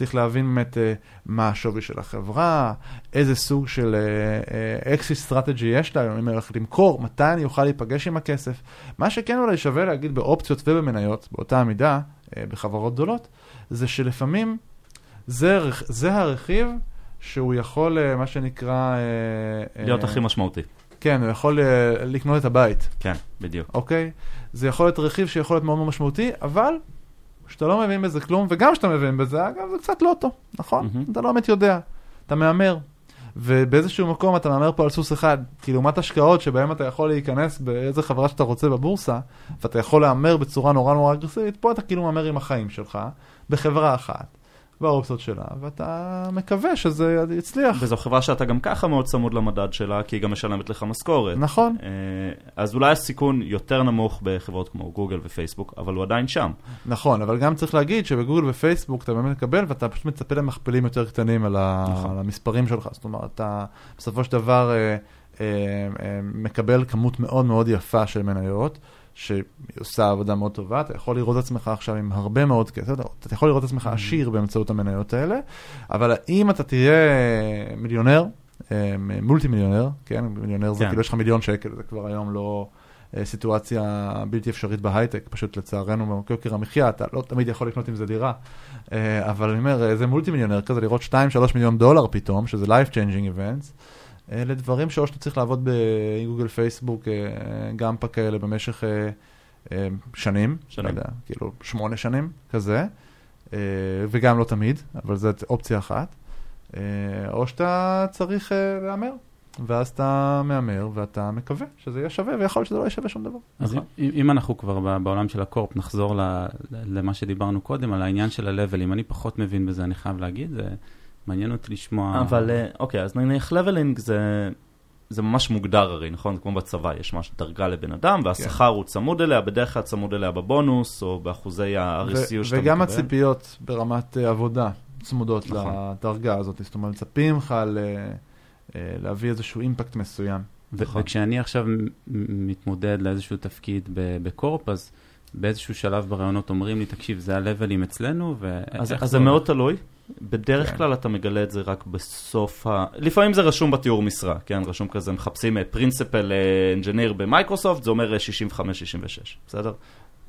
צריך להבין באמת אה, מה השווי של החברה, איזה סוג של exit strategy יש לה, אם אני הולך למכור, מתי אני אוכל להיפגש עם הכסף. מה שכן אולי שווה להגיד באופציות ובמניות, באותה המידה, אה, בחברות גדולות, זה שלפעמים זה, זה הרכיב שהוא יכול, אה, מה שנקרא... אה, להיות הכי משמעותי. כן, הוא יכול לקנות את הבית. כן, בדיוק. אוקיי? זה יכול להיות רכיב שיכול להיות מאוד מאוד משמעותי, אבל כשאתה לא מבין בזה כלום, וגם כשאתה מבין בזה, אגב, זה קצת לוטו, נכון? מהמם. אתה לא באמת יודע, אתה מהמר. ובאיזשהו מקום אתה מהמר פה על סוס אחד, כי לעומת השקעות שבהן אתה יכול להיכנס באיזה חברה שאתה רוצה בבורסה, ואתה יכול להמר בצורה נורא נורא אגרסיבית, פה אתה כאילו מהמר עם החיים שלך, בחברה אחת. באופציות שלה, ואתה מקווה שזה יצליח. וזו חברה שאתה גם ככה מאוד צמוד למדד שלה, כי היא גם משלמת לך משכורת. נכון. אה, אז אולי הסיכון יותר נמוך בחברות כמו גוגל ופייסבוק, אבל הוא עדיין שם. נכון, אבל גם צריך להגיד שבגוגל ופייסבוק אתה באמת מקבל, ואתה פשוט מצפה למכפלים יותר קטנים על, נכון. על המספרים שלך. זאת אומרת, אתה בסופו של דבר אה, אה, מקבל כמות מאוד מאוד יפה של מניות. שהיא עושה עבודה מאוד טובה, אתה יכול לראות את עצמך עכשיו עם הרבה מאוד כסף, אתה יכול לראות את עצמך mm-hmm. עשיר באמצעות המניות האלה, אבל אם אתה תהיה מיליונר, אה, מולטי מיליונר, כן, מיליונר זה כן. כאילו יש לך מיליון שקל, זה כבר היום לא אה, סיטואציה בלתי אפשרית בהייטק, פשוט לצערנו ביוקר המחיה, אתה לא תמיד יכול לקנות עם זה דירה, אה, אבל אני אומר, זה מולטי מיליונר כזה, לראות 2-3 מיליון דולר פתאום, שזה life changing events. אלה דברים שאו שאתה צריך לעבוד בגוגל פייסבוק, אה, גם כאלה במשך אה, אה, שנים, שנים, לא יודע, כאילו שמונה שנים כזה, וגם לא תמיד, אבל זאת אופציה אחת, או שאתה צריך להמר. ואז אתה מהמר ואתה מקווה שזה יהיה שווה, ויכול להיות שזה לא יהיה שווה שום דבר. אז נכון. אם, אם אנחנו כבר בעולם של הקורפ, נחזור למה שדיברנו קודם, על העניין של ה-level, אני פחות מבין בזה, אני חייב להגיד, זה מעניין אותי לשמוע... אבל אה, אוקיי, אז נניח לבלינג זה... זה ממש מוגדר הרי, נכון? כמו בצבא, יש ממש דרגה לבן אדם, והשכר כן. הוא צמוד אליה, בדרך כלל צמוד אליה בבונוס, או באחוזי ה-RCU שאתה מקבל. וגם הציפיות ברמת אה, עבודה צמודות נכון. לדרגה הזאת, זאת אומרת, מצפים לך ל- אה, להביא איזשהו אימפקט מסוים. ו- נכון. וכשאני עכשיו מתמודד לאיזשהו תפקיד ב corp, אז באיזשהו שלב בראיונות אומרים לי, תקשיב, זה ה level ים אצלנו, ו... אז, אז זה מאוד תלוי. בדרך כן. כלל אתה מגלה את זה רק בסוף ה... לפעמים זה רשום בתיאור משרה, כן? רשום כזה, מחפשים principal engineer במיקרוסופט, זה אומר 65-66, אה, בסדר?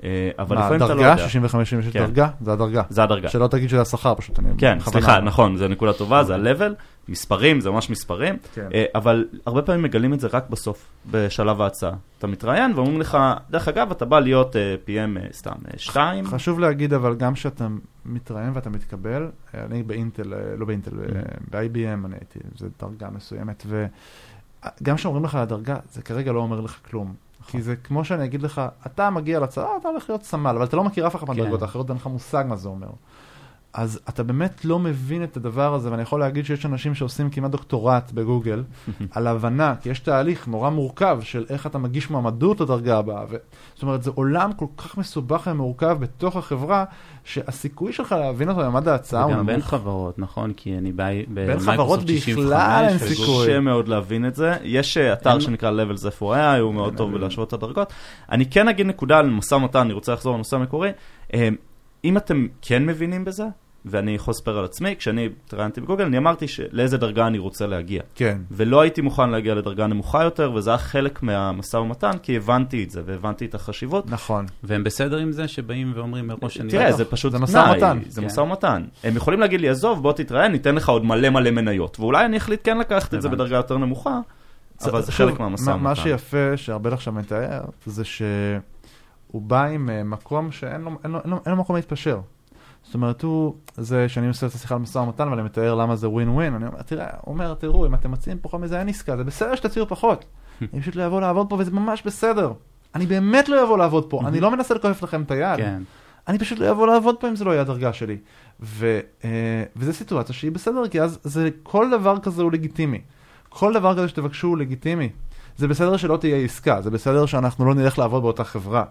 אה, אבל לפעמים אתה לא יודע. דרגה? 65 66 כן. דרגה? זה הדרגה. זה הדרגה. שלא תגיד שזה השכר פשוט. כן, סליחה, נכון, זו נקודה טובה, זה ה-level, מספרים, זה ממש מספרים, כן. אבל הרבה פעמים מגלים את זה רק בסוף, בשלב ההצעה. אתה מתראיין ואומרים לך, דרך אגב, אתה בא להיות PM סתם 2. חשוב להגיד, אבל גם כשאתה מתראיין ואתה מתקבל, אני באינטל, לא באינטל, mm. ב-IBM אני הייתי, זו דרגה מסוימת, וגם כשאומרים לך על הדרגה, זה כרגע לא אומר לך כלום. כי נכון. זה כמו שאני אגיד לך, אתה מגיע לצבא, אתה הולך להיות סמל, אבל אתה לא מכיר אף אחד מהדרגות כן. האחרות, אין לך מושג מה זה אומר. אז אתה באמת לא מבין את הדבר הזה, ואני יכול להגיד שיש אנשים שעושים כמעט דוקטורט בגוגל על הבנה, כי יש תהליך נורא מורכב של איך אתה מגיש מועמדות לדרגה הבאה. ו... זאת אומרת, זה עולם כל כך מסובך ומורכב בתוך החברה, שהסיכוי שלך להבין אותו במעמד ההצעה הוא נמוך. בין חברות, נכון? כי אני בא בין חברות בכלל אין סיכוי. קשה מאוד להבין את זה. יש אה, אתר שנקרא Levels FYI, הוא מאוד טוב בלהשוות את הדרגות. אני כן אגיד נקודה על משא ומתן, אני רוצה לחזור לנושא המקורי. אם אתם כן מבינים בזה, ואני יכול לספר על עצמי, כשאני התראיינתי בגוגל, אני אמרתי לאיזה דרגה אני רוצה להגיע. כן. ולא הייתי מוכן להגיע לדרגה נמוכה יותר, וזה היה חלק מהמשא ומתן, כי הבנתי את זה, והבנתי את החשיבות. נכון. והם בסדר עם זה שבאים ואומרים מראש שאני... תראה, זה פשוט תנאי, זה משא ומתן. זה כן. משא ומתן. הם יכולים להגיד לי, עזוב, בוא תתראיין, ניתן לך עוד מלא מלא מניות. ואולי אני אחליט כן לקחת את זה בדרגה יותר נמוכה, אבל זה חלק מהמשא ומתן. מה שיפה, שארבל עכשיו מתאר, זה שהוא בא עם אה, מקום שאין לו, אין לו, אין לו, אין לו מקום להתפשר. זאת אומרת, הוא, זה שאני עושה את השיחה על משא ומתן, אבל אני מתאר למה זה ווין ווין, אני אומר, תראה, הוא אומר, תראו, אם אתם מציעים פחות מזה, אין עסקה, זה בסדר שתציעו פחות. אני פשוט לא אבוא לעבוד פה, וזה ממש בסדר. אני באמת לא אבוא לעבוד פה, אני לא מנסה לכופף לכם את היד. כן. אני פשוט לא אבוא לעבוד פה אם זה לא יהיה הדרגה שלי. ו, אה, וזו סיטואציה שהיא בסדר, כי אז זה, כל דבר כזה הוא לגיטימי. כל דבר כזה שתבקשו הוא לגיטימי. זה בסדר שלא תהיה עסקה, זה בסדר שאנחנו לא נלך לעבוד באותה חברה.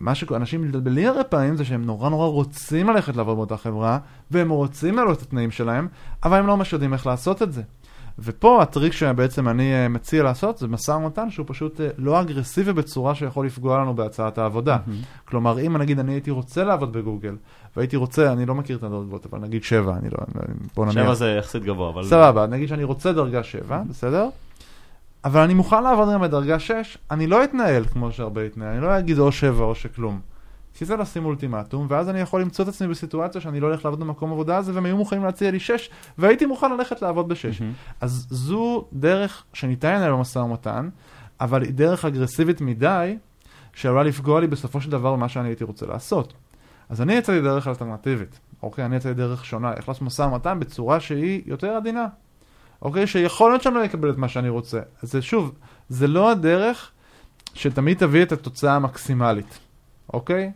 מה שאנשים מתבלבלים הרבה פעמים זה שהם נורא נורא רוצים ללכת לעבוד באותה חברה, והם רוצים לעלות את התנאים שלהם, אבל הם לא ממש יודעים איך לעשות את זה. ופה הטריק שבעצם אני אה, מציע לעשות זה משא ומתן שהוא פשוט אה, לא אגרסיבי בצורה שיכול לפגוע לנו בהצעת העבודה. Mm-hmm. כלומר, אם נגיד אני הייתי רוצה לעבוד בגוגל, והייתי רוצה, אני לא מכיר את הדרגות, אבל נגיד שבע, אני לא... בוא נניח... שבע זה יחסית גבוה, אבל... סבבה, נגיד שאני רוצה דרגה שבע, mm-hmm. בסדר? אבל אני מוכן לעבוד גם בדרגה 6, אני לא אתנהל כמו שהרבה יתנהל, אני לא אגיד או 7 או שכלום. כי זה לשים אולטימטום, ואז אני יכול למצוא את עצמי בסיטואציה שאני לא הולך לעבוד במקום עבודה הזה, והם היו מוכנים להציע לי 6, והייתי מוכן ללכת לעבוד ב-6. Mm-hmm. אז זו דרך שניתן לנהל במשא ומתן, אבל היא דרך אגרסיבית מדי, שעלולה לפגוע לי בסופו של דבר במה שאני הייתי רוצה לעשות. אז אני יצאתי דרך אלטרנטיבית, אוקיי? אני יצאתי דרך שונה, איך לעשות משא ומתן בצורה שהיא יותר עדינה. אוקיי? שיכול להיות שאני לא אקבל את מה שאני רוצה. אז שוב, זה לא הדרך שתמיד תביא את התוצאה המקסימלית, אוקיי?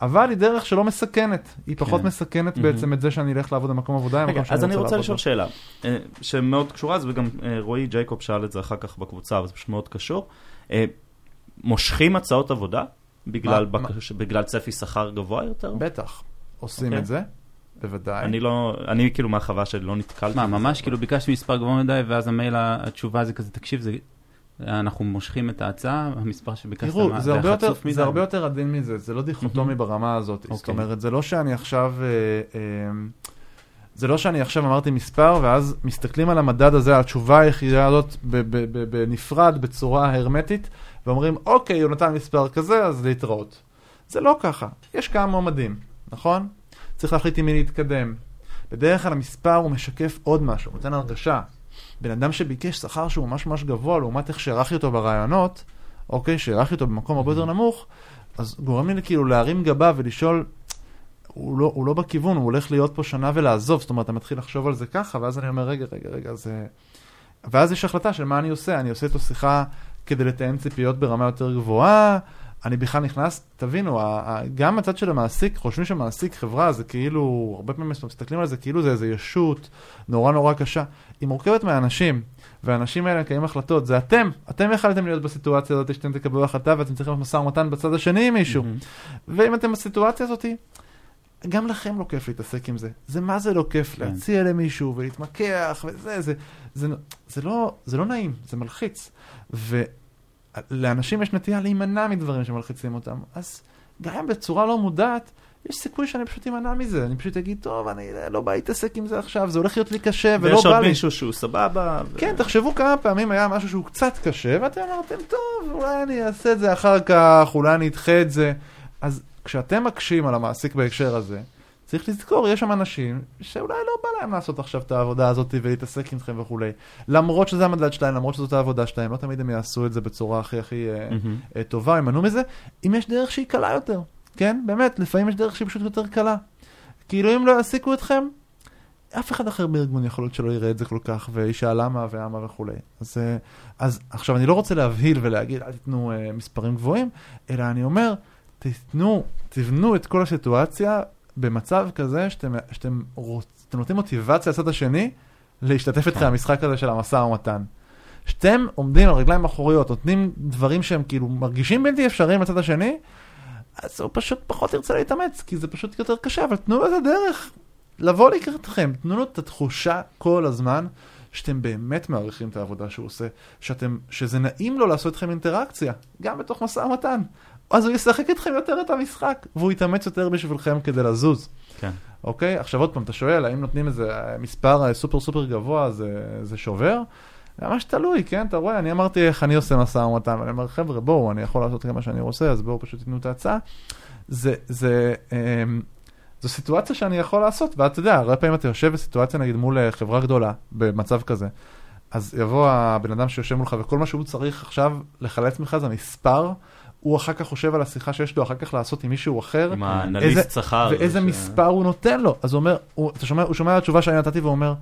אבל היא דרך שלא מסכנת, היא פחות כן. מסכנת מהמם. בעצם את זה שאני אלך לעבוד במקום עבודה, רגע, אז אני רוצה לשאול. שאלה, אה, שמאוד קשורה לזה, וגם אה, רועי ג'ייקוב שאל את זה אחר כך בקבוצה, אבל זה פשוט מאוד קשור. אה, מושכים הצעות עבודה בגלל מה- בקש- בגלל צפי שכר גבוה יותר? בטח, עושים אוקיי. את זה, בוודאי. אני לא, אני כאילו מהחווה שלי לא נתקלתי. מה. ממש כאילו ביקשתי מספר גבוה מדי, ואז המייל, התשובה זה כזה, תקשיב, זה... אנחנו מושכים את ההצעה, המספר שביקשת, תראו, זה הרבה יותר- מדי. זה הרבה יותר עדין מזה, זה לא דיכוטומי ברמה הזאת. זאת אוקיי. אומרת, זה לא שאני עכשיו... אה, אה, זה לא שאני עכשיו אמרתי מספר, ואז מסתכלים על המדד הזה, על התשובה היחידה הזאת ב- ב- ב- בנפרד, בצורה הרמטית, ואומרים, אוקיי, הוא נתן מספר כזה, אז להתראות. זה לא ככה. יש כמה מועמדים, נכון? צריך להחליט עם מי להתקדם. בדרך כלל המספר הוא משקף עוד משהו, הוא נותן הרגשה. בן אדם שביקש שכר שהוא ממש ממש גבוה, לעומת איך שהערכתי אותו ברעיונות, אוקיי, שהערכתי אותו במקום הרבה יותר נמוך, אז גורם לי כאילו להרים גבה ולשאול, הוא לא, הוא לא בכיוון, הוא הולך להיות פה שנה ולעזוב, זאת אומרת, אתה מתחיל לחשוב על זה ככה, ואז אני אומר, רגע, רגע, רגע, זה... ואז יש החלטה של מה אני עושה, אני עושה איתו שיחה כדי לתאם ציפיות ברמה יותר גבוהה, אני בכלל נכנס, תבינו, גם הצד של המעסיק, חושבים שמעסיק חברה זה כאילו, הרבה פעמים מסתכלים על זה כאילו זה איזה ישות נורא נורא קשה. היא מורכבת מאנשים, והאנשים האלה מקיימים החלטות, זה אתם, אתם יכלתם להיות בסיטואציה הזאת שאתם תקבלו החלטה ואתם צריכים משא ומתן בצד השני עם מישהו. מהמם. ואם אתם בסיטואציה הזאת, גם לכם לא כיף להתעסק עם זה. זה מה זה לא כיף כן. להציע למישהו ולהתמקח וזה, זה, זה, זה, לא, זה לא נעים, זה מלחיץ. ולאנשים יש נטייה להימנע מדברים שמלחיצים אותם. אז גם בצורה לא מודעת, יש סיכוי שאני פשוט אמנע מזה. אני פשוט אגיד, טוב, אני לא בא להתעסק עם זה עכשיו, זה הולך להיות לי קשה ולא ויש בא עוד לי. מישהו שהוא סבבה. ו- כן, תחשבו כמה פעמים היה משהו שהוא קצת קשה, ואתם אמרתם, טוב, אולי אני אעשה את זה אחר כך, אולי אני אדחה את זה. אז כשאתם מקשים על המעסיק בהקשר הזה, צריך לזכור, יש שם אנשים שאולי לא בא להם לעשות עכשיו את העבודה הזאת ולהתעסק איתכם וכולי. למרות שזה המדד שלהם, למרות שזאת העבודה שלהם, לא תמיד הם יעשו את זה בצורה הכי הכי. אה, טובה, יימנעו מזה, אם יש דרך שהיא קלה יותר, כן? באמת, לפעמים יש דרך שהיא פשוט יותר קלה. כאילו אם לא יעסיקו אתכם, אף אחד אחר בארגון יכול להיות שלא יראה את זה כל כך, וישאל למה ואמה וכולי. אז, אה, אז עכשיו, אני לא רוצה להבהיל ולהגיד, אל תיתנו אה, מספרים גבוהים, אלא אני אומר, תיתנו, תבנו את כל הסיטואציה במצב כזה שאתם, שאתם רוצ, נותנים מוטיבציה לצד השני להשתתף איתכם במשחק הזה של המשא ומתן. שאתם עומדים על רגליים אחוריות, נותנים דברים שהם כאילו מרגישים בלתי אפשריים לצד השני, אז הוא פשוט פחות ירצה להתאמץ, כי זה פשוט יותר קשה, אבל תנו לו את הדרך לבוא לקראתכם, תנו לו את התחושה כל הזמן שאתם באמת מעריכים את העבודה שהוא עושה, שאתם, שזה נעים לו לעשות איתכם אינטראקציה, גם בתוך משא ומתן. אז הוא ישחק איתכם יותר את המשחק, והוא יתאמץ יותר בשבילכם כדי לזוז. כן. אוקיי? עכשיו עוד פעם, אתה שואל, האם נותנים איזה מספר אה, סופר סופר גבוה, זה, זה שובר? זה ממש תלוי, כן? אתה רואה, אני אמרתי איך אני עושה משא ומתן, ואני אומר, חבר'ה, בואו, אני יכול לעשות גם מה שאני רוצה, אז בואו פשוט תיתנו את ההצעה. זה, זה, אמ, זו סיטואציה שאני יכול לעשות, ואתה יודע, הרבה פעמים אתה יושב בסיטואציה, נגיד, מול אה, חברה גדולה, במצב כזה, אז יבוא הבן אדם שיושב מולך, וכל מה שהוא צריך עכשיו לחלץ ממך זה מספר, הוא אחר כך חושב על השיחה שיש לו אחר כך לעשות עם מישהו אחר, עם האנליסט שכר. ואיזה ש- מספר הוא נותן לו. אז הוא אומר, הוא, אתה שומע, הוא שומע את התשובה שאני נתתי והוא אומר,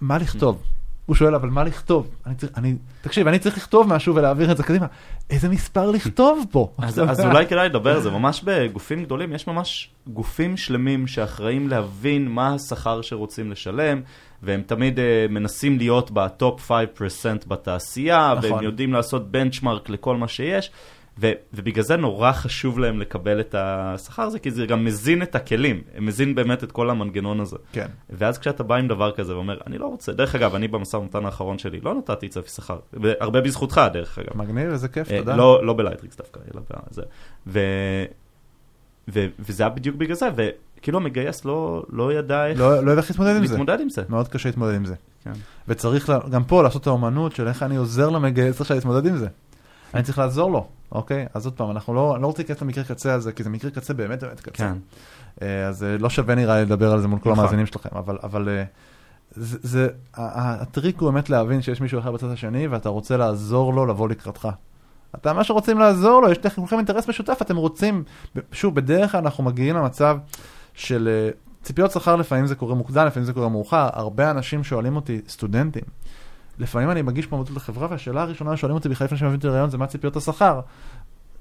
"מה- לכתוב? הוא שואל, אבל מה לכתוב? אני צריך, אני, תקשיב, אני צריך לכתוב משהו ולהעביר את זה קדימה. איזה מספר לכתוב פה? אז, אז? אולי כדאי לדבר על זה, ממש בגופים גדולים יש ממש גופים שלמים שאחראים להבין מה השכר שרוצים לשלם, והם תמיד אה, מנסים להיות ב top 5% בתעשייה, נכון. והם יודעים לעשות benchmark לכל מה שיש, ו, ובגלל זה נורא חשוב להם לקבל את השכר הזה, כי זה גם מזין את הכלים, מזין באמת את כל המנגנון הזה. כן. ואז כשאתה בא עם דבר כזה ואומר, אני לא רוצה, דרך אגב, אני במשא ומתן האחרון שלי לא נתתי צפי שכר, הרבה בזכותך דרך אגב. מגניב, איזה כיף, אה, תודה. לא, לא בלייטריקס דווקא, אלא בזה. ו, ו, וזה היה בדיוק בגלל זה, וכאילו המגייס לא, לא ידע איך לא לא יודע איך להתמודד עם זה. להתמודד עם זה. מאוד קשה להתמודד עם זה. כן. וצריך לה- גם פה לעשות את האומנות של איך אני עוזר למגייס עכשיו להתמודד עם זה. אני צריך לעזור לו, אוקיי? אז עוד פעם, אנחנו לא, אני לא רוצה להיכנס למקרה קצה הזה, כי זה מקרה קצה באמת באמת קצה. כן. אה, אז אה, לא שווה נראה לי לדבר על זה מול כל נכון. המאזינים שלכם, אבל, אבל אה, זה, זה, הטריק הוא באמת להבין שיש מישהו אחר בצד השני, ואתה רוצה לעזור לו לבוא לקראתך. אתה ממש רוצים לעזור לו, יש לכם אינטרס משותף, אתם רוצים, שוב, בדרך כלל אנחנו מגיעים למצב של, אה, ציפיות שכר לפעמים זה קורה מוקדם, לפעמים זה קורה מאוחר. הרבה אנשים שואלים אותי, סטודנטים, לפעמים אני מגיש מועמדות לחברה, והשאלה הראשונה שואלים אותי בכלל לפני מבין את הרעיון זה מה ציפיות השכר.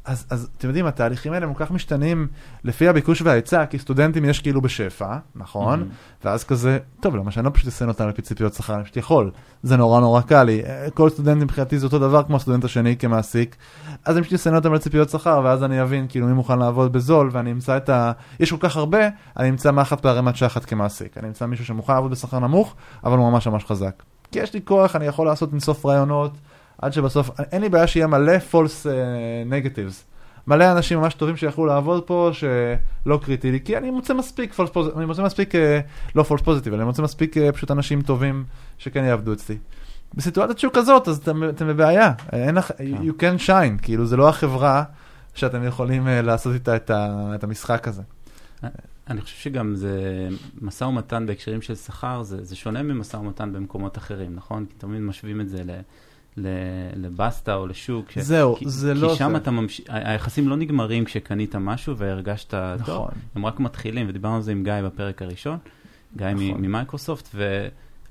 אז, אז אתם יודעים, התהליכים האלה הם כל כך משתנים לפי הביקוש וההיצע, כי סטודנטים יש כאילו בשפע, נכון? Mm-hmm. ואז כזה, טוב, למה שאני לא פשוט אסיים אותם לפי ציפיות שכר, אני פשוט יכול. זה נורא נורא קל לי. כל סטודנט מבחינתי זה אותו דבר כמו הסטודנט השני כמעסיק. אז אני פשוט אסיים אותם לציפיות שכר, ואז אני אבין כאילו מי מוכן לעבוד בזול, ואני אמצא את ה... יש כל כך הרבה, אני אמצא מאחת בערימת שחת כמעסיק. אני אמצא מישהו שמוכן לעבוד בשכר נמוך, אבל הוא ממש ממש חזק. כי יש לי כוח, אני יכול לעשות אינסוף רעיונות, עד שבסוף, אין לי בעיה שיהיה מלא false uh, negatives. מלא אנשים ממש טובים שיכולו לעבוד פה, שלא קריטי לי, כי אני מוצא מספיק false positive, אני מוצא מספיק, uh, לא false positive, אני מוצא מספיק uh, פשוט אנשים טובים שכן יעבדו אצלי. בסיטואציית שוק כזאת, אז אתם, אתם בבעיה, אין לך, כן. you can shine, כאילו זה לא החברה שאתם יכולים uh, לעשות איתה את, ה, את המשחק הזה. אני חושב שגם זה משא ומתן בהקשרים של שכר, זה, זה שונה ממשא ומתן במקומות אחרים, נכון? כי תמיד משווים את זה ל... לבסטה או לשוק. זהו, כי, זה כי לא שם זה. אתה ממש... היחסים לא נגמרים כשקנית משהו והרגשת נכון. טוב, הם רק מתחילים, ודיברנו על זה עם גיא בפרק הראשון, גיא נכון. ממייקרוסופט,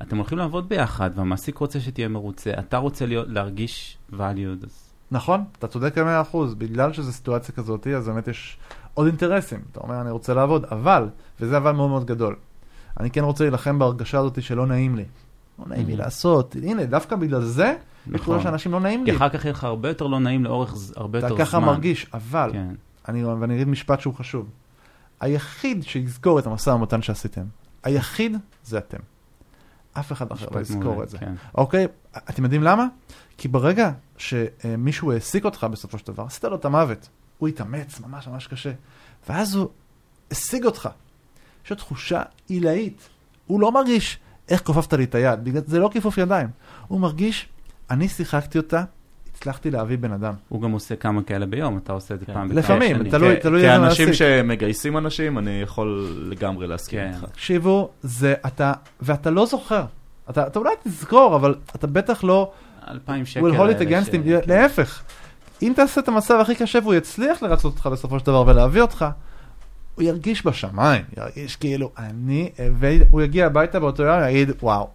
ואתם הולכים לעבוד ביחד, והמעסיק רוצה שתהיה מרוצה, אתה רוצה להיות, להרגיש valued. אז... נכון, אתה צודק במאה אחוז, בגלל שזו סיטואציה כזאת, אז באמת יש עוד אינטרסים. אתה אומר, אני רוצה לעבוד, אבל, וזה אבל מאוד מאוד גדול, אני כן רוצה להילחם בהרגשה הזאת שלא נעים לי. לא נעים לי Mhm. לעשות, הנה, דווקא בגלל זה, נכון. שאנשים לא נעים לי. כי אחר כך יהיה לך הרבה יותר לא נעים לאורך הרבה יותר אתה זמן. ככה מרגיש, אבל, כן. אני, ואני אגיד משפט שהוא חשוב. היחיד שיזכור את המשא ומתן שעשיתם, היחיד זה אתם. אף אחד אחר לא יזכור את זה. כן. אוקיי? אתם יודעים למה? כי ברגע שמישהו העסיק אותך בסופו של דבר, עשית לו את המוות. הוא התאמץ ממש ממש קשה. ואז הוא השיג אותך. יש לו תחושה עילאית. הוא לא מרגיש איך כופפת לי את היד, בגלל זה לא כיפוף ידיים. הוא מרגיש, אני שיחקתי אותה, הצלחתי להביא בן אדם. הוא גם עושה כמה כאלה ביום, אתה עושה את זה כן. פעם בכמה לפעמים, שנים. תלוי- כ- תלוי איזה כאנשים מעסיק. שמגייסים אנשים, אני יכול לגמרי להסכים כן. איתך. תקשיבו, זה אתה, ואתה לא זוכר. אתה, אתה אולי תזכור, אבל אתה בטח לא אלפיים שקל. will hold it against him, כן. להפך. אם תעשה את המצב הכי קשה והוא יצליח לרצות אותך בסופו של דבר ולהביא אותך, הוא ירגיש בשמיים, ירגיש כאילו, אני, והוא יגיע הביתה באותו יום ויגיד, וואו,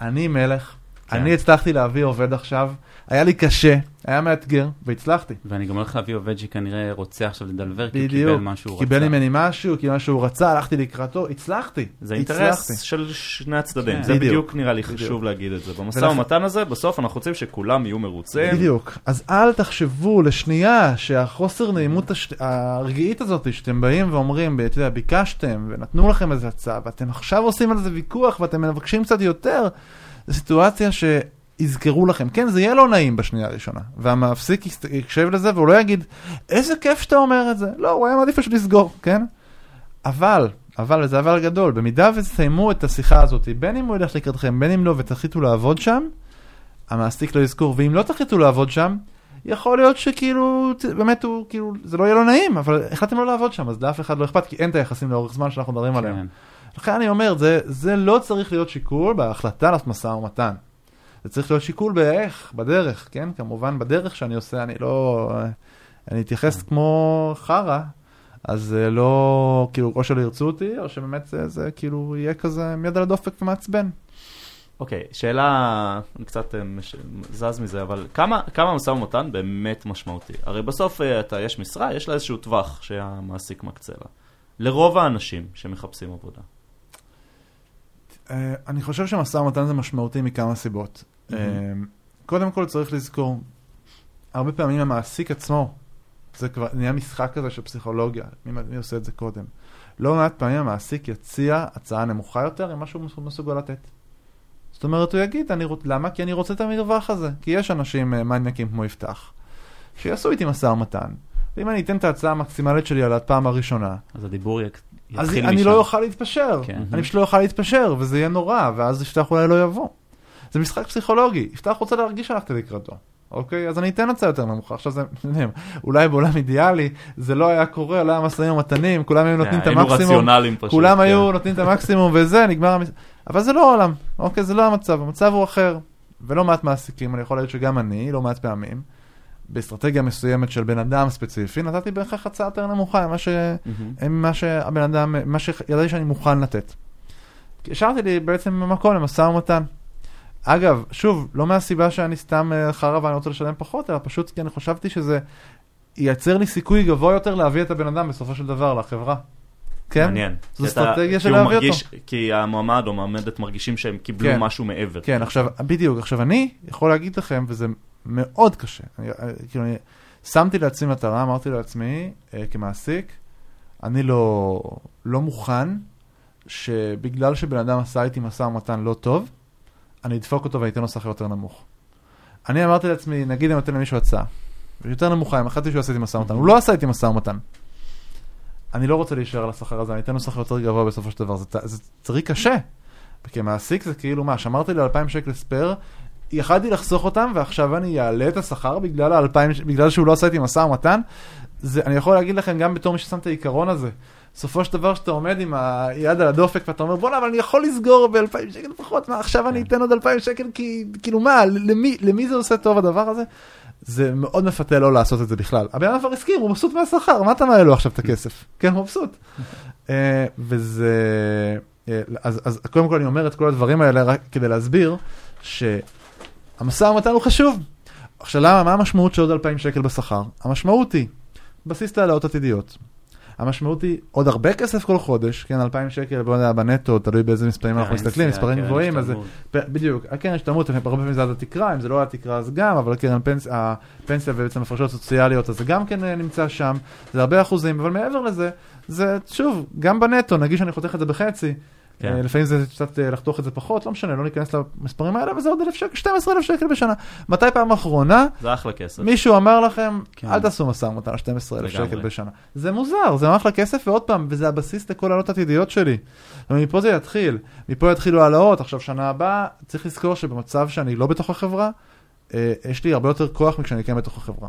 אני מלך, כן. אני הצלחתי להביא עובד עכשיו, היה לי קשה, היה מאתגר, והצלחתי. ואני גם הולך להביא עובד שכנראה רוצה עכשיו לדלבר, כי הוא קיבל מה שהוא רצה. קיבל ממני משהו, קיבל מה שהוא רצה, הלכתי לקראתו, הצלחתי. זה. אינטרס של שני הצדדים, כן. זה בדיוק. נראה לי. חשוב להגיד את זה. במשא ומתן הזה, בסוף אנחנו רוצים שכולם יהיו מרוצים. בדיוק. אז אל תחשבו לשנייה שהחוסר נעימות. הרגעית הזאת, שאתם באים ואומרים, אתה יודע, ביקשתם ונתנו לכם איזה הצעה, ואתם עכשיו עושים על זה ויכוח ואתם מבקשים קצת יותר, זו סיטואציה שיזכרו לכם. כן, זה יהיה לא נעים בשנייה הראשונה, והמפסיק יקשב לזה והוא לא יגיד, איזה כיף שאתה אומר את זה. לא, הוא היה מעדיף פשוט לסגור, כן? אבל, אבל, וזה אבל גדול, במידה ותסיימו את השיחה הזאת, בין אם הוא ילך לקראתכם, בין אם לא, ותחליטו לעבוד שם, המעסיק לא יזכור, ואם לא תחליטו לעבוד שם, יכול להיות שכאילו, באמת הוא, כאילו, זה לא יהיה לו נעים, אבל החלטתם לא לעבוד שם, אז לאף אחד לא אכפת, כי אין את היחסים לאורך זמן שאנחנו מדברים עליהם. כן. לכן אני אומר, זה, זה לא צריך להיות שיקול בהחלטה לעשות משא ומתן. זה צריך להיות שיקול באיך, בדרך, כן? כמובן, בדרך שאני עושה, אני לא... אני אתייחס כמו חרא, אז זה לא, כאילו, או שלא ירצו אותי, או שבאמת זה, זה כאילו יהיה כזה עם יד על הדופק ומעצבן. אוקיי, שאלה, אני קצת אה, מש- זז מזה, אבל כמה, כמה משא ומתן באמת משמעותי? הרי בסוף אה, אתה, יש משרה, יש לה איזשהו טווח שהמעסיק מקצה לה. לרוב האנשים שמחפשים עבודה. אה, אני חושב שמשא ומתן זה משמעותי מכמה סיבות. אה, קודם כל צריך לזכור, הרבה פעמים המעסיק עצמו, זה כבר נהיה משחק כזה של פסיכולוגיה, מי, מי עושה את זה קודם? לא מעט פעמים המעסיק יציע הצעה נמוכה יותר עם מה שהוא מסוגל לתת. זאת אומרת, הוא יגיד, אני רוצ... למה? כי אני רוצה את המרווח הזה. כי יש אנשים אה, מניאקים כמו יפתח, שיעשו איתי משא ומתן. ואם אני אתן את ההצעה המקסימלית שלי על הפעם הראשונה, אז הדיבור אז יתחיל אני משם. לא אוכל להתפשר. כן. אני פשוט לא אוכל להתפשר, וזה יהיה נורא, ואז יפתח אולי לא יבוא. זה משחק פסיכולוגי, יפתח רוצה להרגיש שהלכתי לקראתו. אוקיי? אז אני אתן הצעה יותר נמוכה. עכשיו זה, אולי בעולם אידיאלי זה לא היה קורה, לא היה משאים ומתנים, כולם היו נותנים את המקסימום. כולם כן. היו נותנים את המקסימום וזה, נגמר המס... אבל זה לא העולם, אוקיי? זה לא המצב, המצב הוא אחר. ולא מעט מעסיקים, אני יכול להגיד שגם אני, לא מעט פעמים, באסטרטגיה מסוימת של בן אדם ספציפי, נתתי בהכרח הצעה יותר נמוכה ממה, ש... שהבן אדם, מה שידעתי שאני מוכן לתת. השארתי לי בעצם מקום למשא ומתן. אגב, שוב, לא מהסיבה שאני סתם אה, חרא ואני רוצה לשלם פחות, אלא פשוט כי אני חשבתי שזה ייצר לי סיכוי גבוה יותר להביא את הבן אדם בסופו של דבר לחברה. כן? מעניין. זו אסטרטגיה של להביא מרגיש- כי המועמד או המועמדת מרגישים שהם קיבלו כן. משהו מעבר. כן, עכשיו, בדיוק, עכשיו אני יכול להגיד לכם, וזה מאוד קשה, אני, אה, כאילו, אני שמתי לעצמי מטרה, אמרתי לעצמי, אה, כמעסיק, אני לא, לא מוכן שבגלל שבן אדם עשה איתי משא ומתן לא טוב, אני אדפוק אותו ואני אתן לו שכר יותר נמוך. אני אמרתי לעצמי, נגיד אני נותן למישהו הצעה, יותר נמוכה, אם החלטתי שהוא עשה איתי משא ומתן, הוא לא עשה איתי משא ומתן. אני לא רוצה להישאר על השכר הזה, אני אתן לו שכר יותר גבוה בסופו של דבר, זה, זה צריך קשה. כמעסיק זה כאילו מה, שמרתי לי 2,000 שקל ספייר, יכלתי לחסוך אותם ועכשיו אני אעלה את השכר בגלל, ה-2,000 בגלל שהוא לא עשה איתי משא ומתן? זה, אני יכול להגיד לכם גם בתור מי ששם את העיקרון הזה. בסופו של דבר שאתה עומד עם היד על הדופק ואתה אומר בואנה אבל אני יכול לסגור ב-2,000 שקל פחות, מה עכשיו אני אתן עוד 2,000 שקל כי כאילו מה, למי, למי זה עושה טוב הדבר הזה? זה מאוד מפתה לא לעשות את זה בכלל. הבן אדם כבר הסכים, הוא מבסוט מהשכר, מה אתה מעלה לו עכשיו את הכסף? כן, הוא מבסוט. אה, וזה... אה, אז, אז קודם כל אני אומר את כל הדברים האלה רק כדי להסביר שהמשא ומתן הוא חשוב. עכשיו למה, מה המשמעות של עוד 2,000 שקל בשכר? המשמעות היא בסיס להעלאות עתידיות. המשמעות היא עוד הרבה כסף כל חודש, כן, 2,000 שקל, בוא נדע, בנטו, תלוי באיזה מספרים אנחנו פנסיה, מסתכלים, מספרים קרן גבוהים, אז בדיוק, הקרן השתלמות, הרבה פעמים זה עד התקרה, אם זה לא עד התקרה אז גם, אבל הקרן פנס, הפנסיה ובעצם הפרשות סוציאליות, אז זה גם כן אה, נמצא שם, זה הרבה אחוזים, אבל מעבר לזה, זה שוב, גם בנטו, נגיד שאני חותך את זה בחצי, כן. אה, לפעמים זה קצת אה, לחתוך את זה פחות, לא משנה, לא ניכנס למספרים האלה, וזה עוד 1,000 שקל, 12,000 שקל בשנה. מתי פעם אחרונה זה אחלה כסף. מישהו אמר לכם, כן. אל תעשו משא ומתן על 12,000 לגמרי. שקל בשנה. זה מוזר, זה אחלה כסף, ועוד פעם, וזה הבסיס לכל העלות העתידיות שלי. ומפה זה יתחיל, מפה יתחילו העלאות, עכשיו שנה הבאה, צריך לזכור שבמצב שאני לא בתוך החברה, אה, יש לי הרבה יותר כוח מכשאני כן בתוך החברה.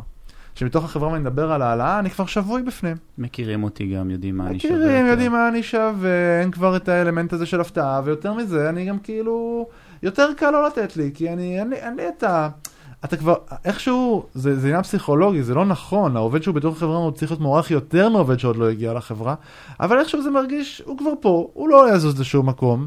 כשמתוך החברה ואני מדבר על העלאה, אני כבר שבוי בפנים. מכירים אותי גם, יודעים מה אני שווה. מכירים. יודעים מה אני שווה, אין כבר את האלמנט הזה של הפתעה, ויותר מזה, אני גם כאילו, יותר קל לא לתת לי, כי אני, אין לי, אין לי את ה... אתה כבר, איכשהו, זה, זה עניין פסיכולוגי, זה לא נכון, העובד שהוא בתוך החברה הוא צריך להיות מוערך יותר מעובד שעוד לא הגיע לחברה, אבל איכשהו זה מרגיש, הוא כבר פה, הוא לא יזוז לשום מקום.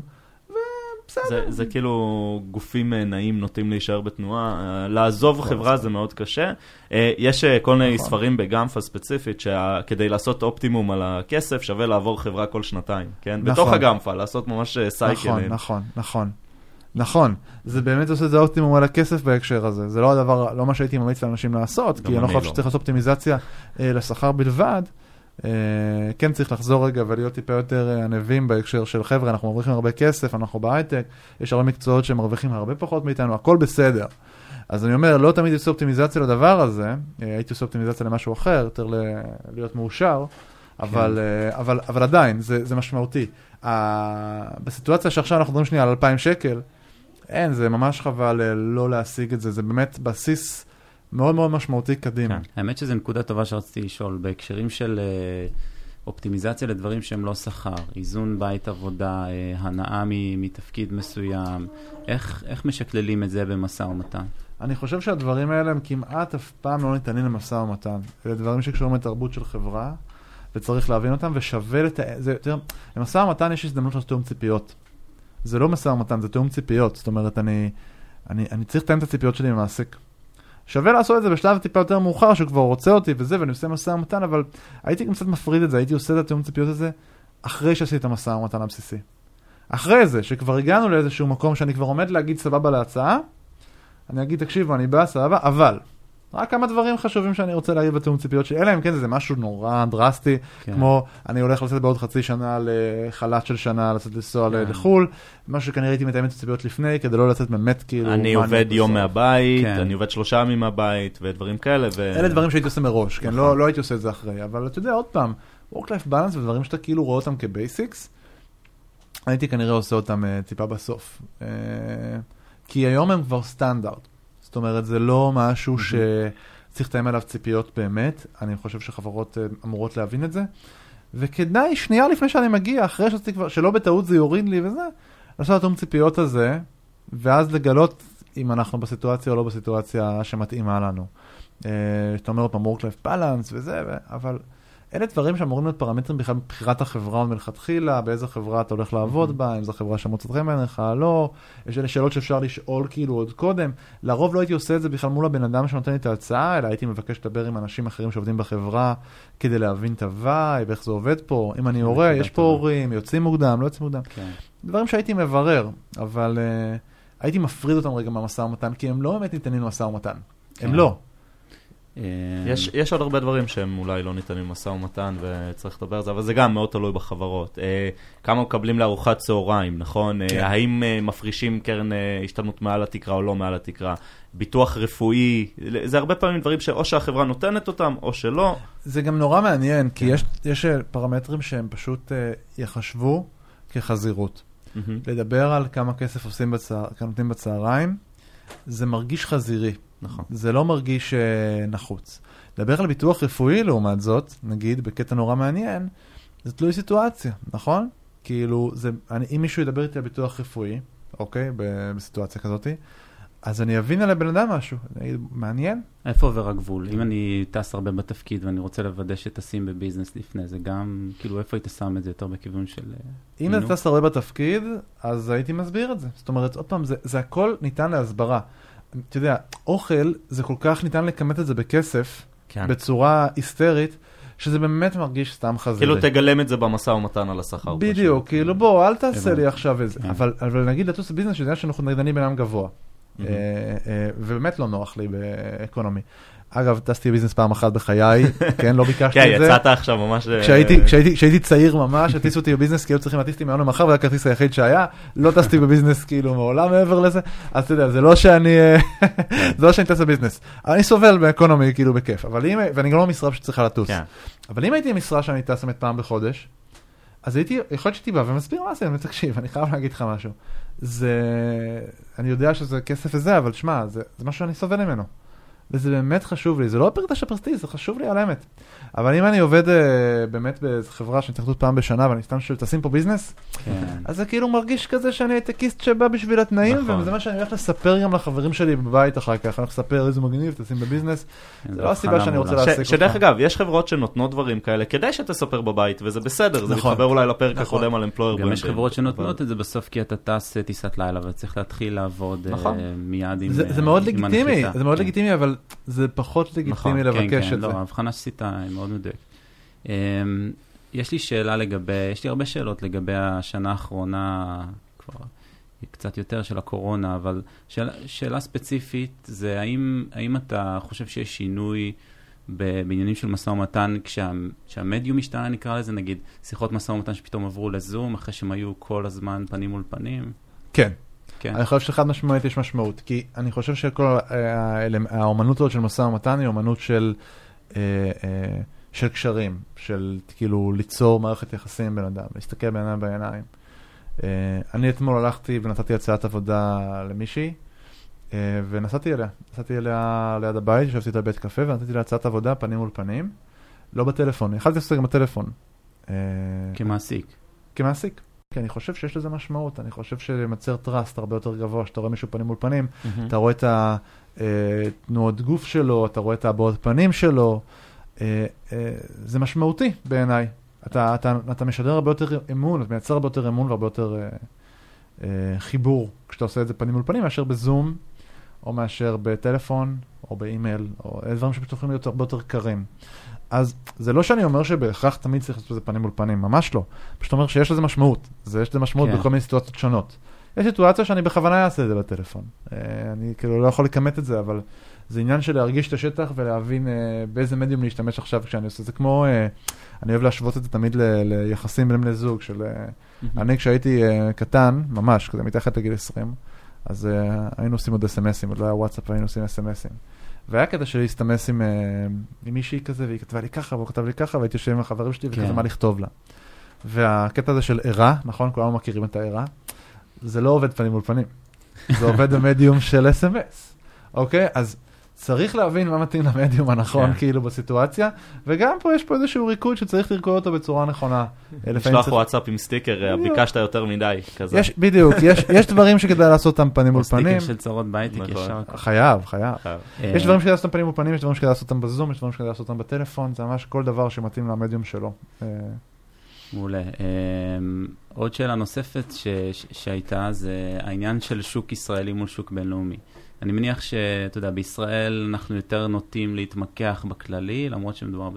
זה, זה כאילו גופים אה, נעים נוטים להישאר בתנועה, אה, לעזוב חברה. זה מאוד קשה. אה, יש כל מיני נכון. ספרים בגמפה ספציפית, שכדי לעשות אופטימום על הכסף שווה לעבור חברה כל שנתיים, כן? נכון. בתוך הגמפה, לעשות ממש סייקלים. נכון, נכון, נכון. נכון, זה באמת עושה את זה אופטימום על הכסף בהקשר הזה, זה לא הדבר, לא מה שהייתי ממליץ לאנשים לעשות, כי אני לא חושב לא. שצריך לעשות אופטימיזציה לשכר בלבד. אה, כן צריך לחזור רגע ולהיות טיפה יותר אה, ענבים בהקשר של חבר'ה, אנחנו מרוויחים הרבה כסף, אנחנו בהייטק, יש הרבה מקצועות שמרוויחים הרבה פחות מאיתנו, הכל בסדר. אז אני אומר, לא תמיד עושה אופטימיזציה לדבר הזה, אה, הייתי עושה אופטימיזציה למשהו אחר, יותר ל- להיות מאושר, אבל, אה, אבל, אבל עדיין, זה, זה משמעותי. בסיטואציה שעכשיו אנחנו מדברים שנייה על 2,000 שקל, אין, זה ממש חבל לא להשיג את זה, זה באמת בסיס מאוד מאוד משמעותי קדימה. כן. האמת שזו נקודה טובה שרציתי לשאול, בהקשרים של אה, אופטימיזציה לדברים שהם לא שכר, איזון בית עבודה, אה, הנאה מתפקיד מסוים, איך, איך משקללים את זה במשא ומתן? אני חושב שהדברים האלה הם כמעט אף פעם לא ניתנים למשא ומתן. אלה דברים שקשורים לתרבות של חברה, וצריך להבין אותם, ושווה לת... זה יותר... למשא ומתן יש הזדמנות לתיאום ציפיות. זה לא משא ומתן, זה תיאום ציפיות. זאת אומרת, אני, אני, אני צריך לתאם את הציפיות שלי עם המעסיק. שווה לעשות את זה בשלב טיפה יותר מאוחר, שהוא כבר רוצה אותי וזה, ואני עושה משא ומתן, אבל הייתי גם קצת מפריד את זה, הייתי עושה את התיאום ציפיות הזה אחרי שעשיתי את המשא ומתן הבסיסי. אחרי זה, שכבר הגענו לאיזשהו מקום שאני כבר עומד להגיד סבבה להצעה, אני אגיד, תקשיבו, אני בא, סבבה, אבל, רק כמה דברים חשובים שאני רוצה להגיד בתיאום ציפיות שלי, אלא אם כן זה משהו נורא דרסטי, כן. כמו אני הולך לצאת בעוד חצי שנה לחל"ת של שנה, לצאת לנסוע כן. לחו"ל, משהו שכנראה הייתי מתאם את הציפיות לפני, כדי לא לצאת באמת כאילו... אני עובד יום בסוף. מהבית, כן. אני עובד שלושה ימים מהבית, ודברים כאלה. ו... אלה דברים שהייתי עושה מראש, כן, נכון. לא, לא הייתי עושה את זה אחרי, אבל אתה יודע, עוד פעם, Work-Life Balance ודברים שאתה כאילו רואה אותם כ basics, הייתי כנראה עושה אותם uh, טיפה בסוף. Uh, כי היום הם כבר סטנדרט. זאת אומרת, זה לא משהו שצריך לתאם עליו ציפיות באמת, אני חושב שחברות uh, אמורות להבין את זה. וכדאי, שנייה לפני שאני מגיע, אחרי שעשיתי כבר, שלא בטעות זה יוריד לי וזה, לעשות את התיאום ציפיות הזה, ואז לגלות אם אנחנו בסיטואציה או לא בסיטואציה שמתאימה לנו. אה, שאתה אומר עוד פעם work-life balance וזה, אבל אלה דברים שאמורים להיות פרמטרים בכלל מבחירת החברה מלכתחילה, באיזה חברה אתה הולך לעבוד בה, אם זו חברה שמוצאת חן בעיניך, לא, יש אלה שאלות שאפשר לשאול כאילו עוד קודם. לרוב לא הייתי עושה את זה בכלל מול הבן אדם שנותן לי את ההצעה, אלא הייתי מבקש לדבר עם אנשים אחרים שעובדים בחברה, כדי להבין את ה vibe, איך זה עובד פה, אם אני הורה, יש פה. הורים, יוצאים מוקדם, לא יוצאים מוקדם. כן. דברים שהייתי מברר, אבל uh, הייתי מפריד אותם רגע מהמשא ומתן, כי הם לא באמת ניתנים למשא ומתן. הם כן. לא. אה, יש, יש עוד הרבה דברים שהם אולי לא ניתנים למשא ומתן וצריך לדבר על זה, אבל זה גם מאוד תלוי בחברות. אה, כמה מקבלים לארוחת צהריים, נכון? כן. אה, האם אה, מפרישים קרן אה, השתלמות מעל התקרה או לא מעל התקרה? ביטוח רפואי, זה הרבה פעמים דברים שאו שהחברה נותנת אותם או שלא. זה גם נורא מעניין, כי כן. יש, יש פרמטרים שהם פשוט uh, יחשבו כחזירות. מהמם. לדבר על כמה כסף עושים בצה... נותנים בצהריים, זה מרגיש חזירי, נכון. זה לא מרגיש uh, נחוץ. לדבר על ביטוח רפואי לעומת זאת, נגיד, בקטע נורא מעניין, זה תלוי סיטואציה, נכון? כאילו, זה, אני, אם מישהו ידבר איתי על ביטוח רפואי, אוקיי, בסיטואציה כזאתי, אז אני אבין על הבן אדם משהו, אני אגיד, מעניין, איפה עובר הגבול? אם אני טס הרבה בתפקיד ואני רוצה לוודא שטסים בביזנס לפני זה, גם, כאילו, איפה היית שם את זה יותר בכיוון של... אה, אם. אתה טס הרבה בתפקיד, אז הייתי מסביר את זה. זאת אומרת, עוד פעם, זה, זה הכל ניתן להסברה. אתה יודע, אוכל, זה כל כך ניתן לכמת את זה בכסף, כן. בצורה היסטרית, שזה באמת מרגיש סתם חזירי. כאילו תגלם את זה במשא ומתן על השכר. בדיוק, פשוט. כאילו בוא, אל תעשה. לי עכשיו איזה. כן. אבל, אבל נגיד לטוס בביזנס, שזה שאנחנו נגדנים אדם גבוה. מהמם. אה, אה, ובאמת לא נוח לי ב economy. אגב, טסתי בביזנס פעם אחת בחיי, כן, לא ביקשתי כן, את זה. יצאת עכשיו ממש... אה, כשהייתי, צעיר ממש, הטיסו אותי בביזנס, כי היו צריכים להטיס אותי מהיום למחר, וזה הכרטיס היחיד שהיה. לא טסתי בביזנס כאילו מעולם מעבר לזה, אז אתה יודע, זה לא שאני, אה, זה לא שאני טס בביזנס. אני סובל ב economy כאילו בכיף, אבל אם, ואני גם לא משרה שצריכה לטוס. כן. אבל אם הייתי משרה שאני טס באמת פעם בחודש, אז הייתי, יכול להיות שהייתי בא ומסביר מה זה, אני תקשיב, אני חייב להגיד לך משהו. זה, אני יודע שזה כסף וזה, אבל שמע, זה, זה משהו שאני סובל ממנו. וזה באמת חשוב לי, זה לא פרטה של פרסטיז', זה חשוב לי על האמת. אבל אם אני עובד uh, באמת באיזו חברה שאני צריך לעשות פעם בשנה ואני סתם שואל, תשים פה ביזנס, כן. אז זה כאילו מרגיש כזה שאני הייטקיסט שבא בשביל התנאים, נכון. וזה מה שאני הולך לספר גם לחברים שלי בבית אחר כך, אני הולך לספר איזה מגניב, תשים בביזנס. כן, זה לא הסיבה שאני רוצה. להעסיק ש- שדרך אותך. אגב, יש חברות שנותנות דברים כאלה כדי שתספר בבית, וזה בסדר, זה נכון. מתחבר אולי לפרק נכון. הקודם על employer גם יש חברות שנותנות את זה בסוף כי אתה טס אה, טיסת לילה וצריך להתחיל לעבוד אה, נכון. מיד עם זה, זה מאוד עם לגיטימי, הנחיתה. זה מאוד כן. לגיטימי, אבל זה פחות לגיטימי נכון, לבקש כן, את כן, זה. לא, ההבחנה שעשית היא מאוד מדויקת. אמ, יש לי שאלה לגבי, יש לי הרבה שאלות לגבי השנה האחרונה, כבר קצת יותר של הקורונה, אבל שאלה, שאלה ספציפית זה האם, האם אתה חושב שיש שינוי בעניינים של משא ומתן כשה, כשהמדיום השתנה נקרא לזה, נגיד שיחות משא ומתן שפתאום עברו לזום אחרי שהם היו כל הזמן פנים מול פנים? כן, כן, אני חושב שחד משמעית יש משמעות, כי אני חושב שכל אה, האומנות הזאת של משא ומתן היא אומנות של, אה, אה, של קשרים, של כאילו ליצור מערכת יחסים עם בן אדם, להסתכל בן אדם בעיניים. אה, אני אתמול הלכתי ונתתי הצעת עבודה למישהי, אה, ונסעתי אליה, נסעתי אליה ליד הבית, ישבתי איתה בבית קפה ונתתי לה הצעת עבודה פנים מול פנים, לא בטלפון, יכלתי לעשות את זה גם בטלפון. אה, כמעסיק. כמעסיק. כי אני חושב שיש לזה משמעות, אני חושב שמייצר טראסט הרבה יותר גבוה, שאתה רואה מישהו פנים מול פנים, מהמם. אתה רואה את התנועות גוף שלו, אתה רואה את הבעות פנים שלו, אה, אה, זה משמעותי בעיניי. אתה, אתה, אתה משדר הרבה יותר אמון, אתה מייצר הרבה יותר אמון והרבה יותר אה, אה, חיבור כשאתה עושה את זה פנים מול פנים, מאשר בזום, או מאשר בטלפון, או באימייל, או דברים שפשוט יכולים להיות הרבה יותר קרים. אז זה לא שאני אומר שבהכרח תמיד צריך לעשות את זה פנים מול פנים, ממש לא. פשוט אומר שיש לזה משמעות, זה יש לזה משמעות כן. בכל מיני סיטואציות שונות. יש סיטואציה שאני בכוונה אעשה את זה בטלפון. אה, אני כאילו לא יכול לכמת את זה, אבל זה עניין של להרגיש את השטח ולהבין אה, באיזה מדיום להשתמש עכשיו כשאני עושה את זה. כמו, אה, אני אוהב להשוות את זה תמיד ל- ליחסים בין בני זוג, של... אני כשהייתי קטן, ממש, כזה מתחת לגיל 20, אז היינו עושים עוד אסמסים, עוד לא היה וואטסאפ, היינו עושים אסמסים. והיה קטע שלי להסתמס עם, אה, עם מישהי כזה, והיא כתבה לי ככה, והוא כתב לי ככה, והייתי יושב עם החברים שלי וכזה כן. מה לכתוב לה. והקטע הזה של ערה, נכון? כולנו מכירים את הערה, זה לא עובד פנים מול פנים. זה עובד במדיום של אס.אם.אס, אוקיי? אז צריך להבין מה מתאים למדיום הנכון, כן. כאילו, בסיטואציה, וגם פה יש פה איזשהו ריקוד שצריך לרקוד אותו בצורה נכונה. לשלוח וואטסאפ עם סטיקר, אה. ביקשת יותר מדי, כזה. יש, בדיוק, יש, יש דברים שכדאי לעשות אותם פנים מול או סטיקר פנים. של צרות בהייטק נכון. ישר. חייב, חייב. יש דברים שכדאי לעשות אותם פנים מול פנים, יש דברים שכדאי לעשות אותם בזום, יש דברים שכדאי לעשות אותם בטלפון, זה ממש כל דבר שמתאים למדיום שלו. אה, מעולה. אמ, עוד שאלה נוספת ש, ש, שהייתה, זה העניין של שוק ישראלי מול שוק בינלאומי. אני מניח שאתה יודע, בישראל אנחנו יותר נוטים להתמקח בכללי, למרות שמדובר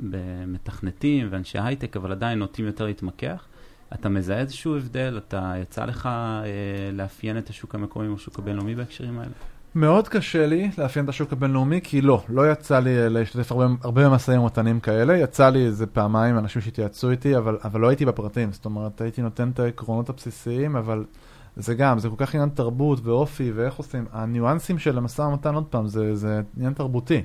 במתכנתים ואנשי הייטק, אבל עדיין נוטים יותר להתמקח. אתה מזהה איזשהו הבדל? אתה יצא לך אה, לאפיין את השוק המקומי או השוק הבינלאומי בהקשרים האלה? מאוד קשה לי לאפיין את השוק הבינלאומי, כי לא, לא יצא לי אה, להשתתף הרבה, הרבה במשאים ומתנים כאלה, יצא לי איזה פעמיים אנשים שהתייעצו איתי, אבל, אבל לא הייתי בפרטים, זאת אומרת, הייתי נותן את העקרונות הבסיסיים, אבל זה גם, זה כל כך עניין תרבות ואופי ואיך עושים, הניואנסים של המשא ומתן, עוד פעם, זה, זה עניין תרבותי.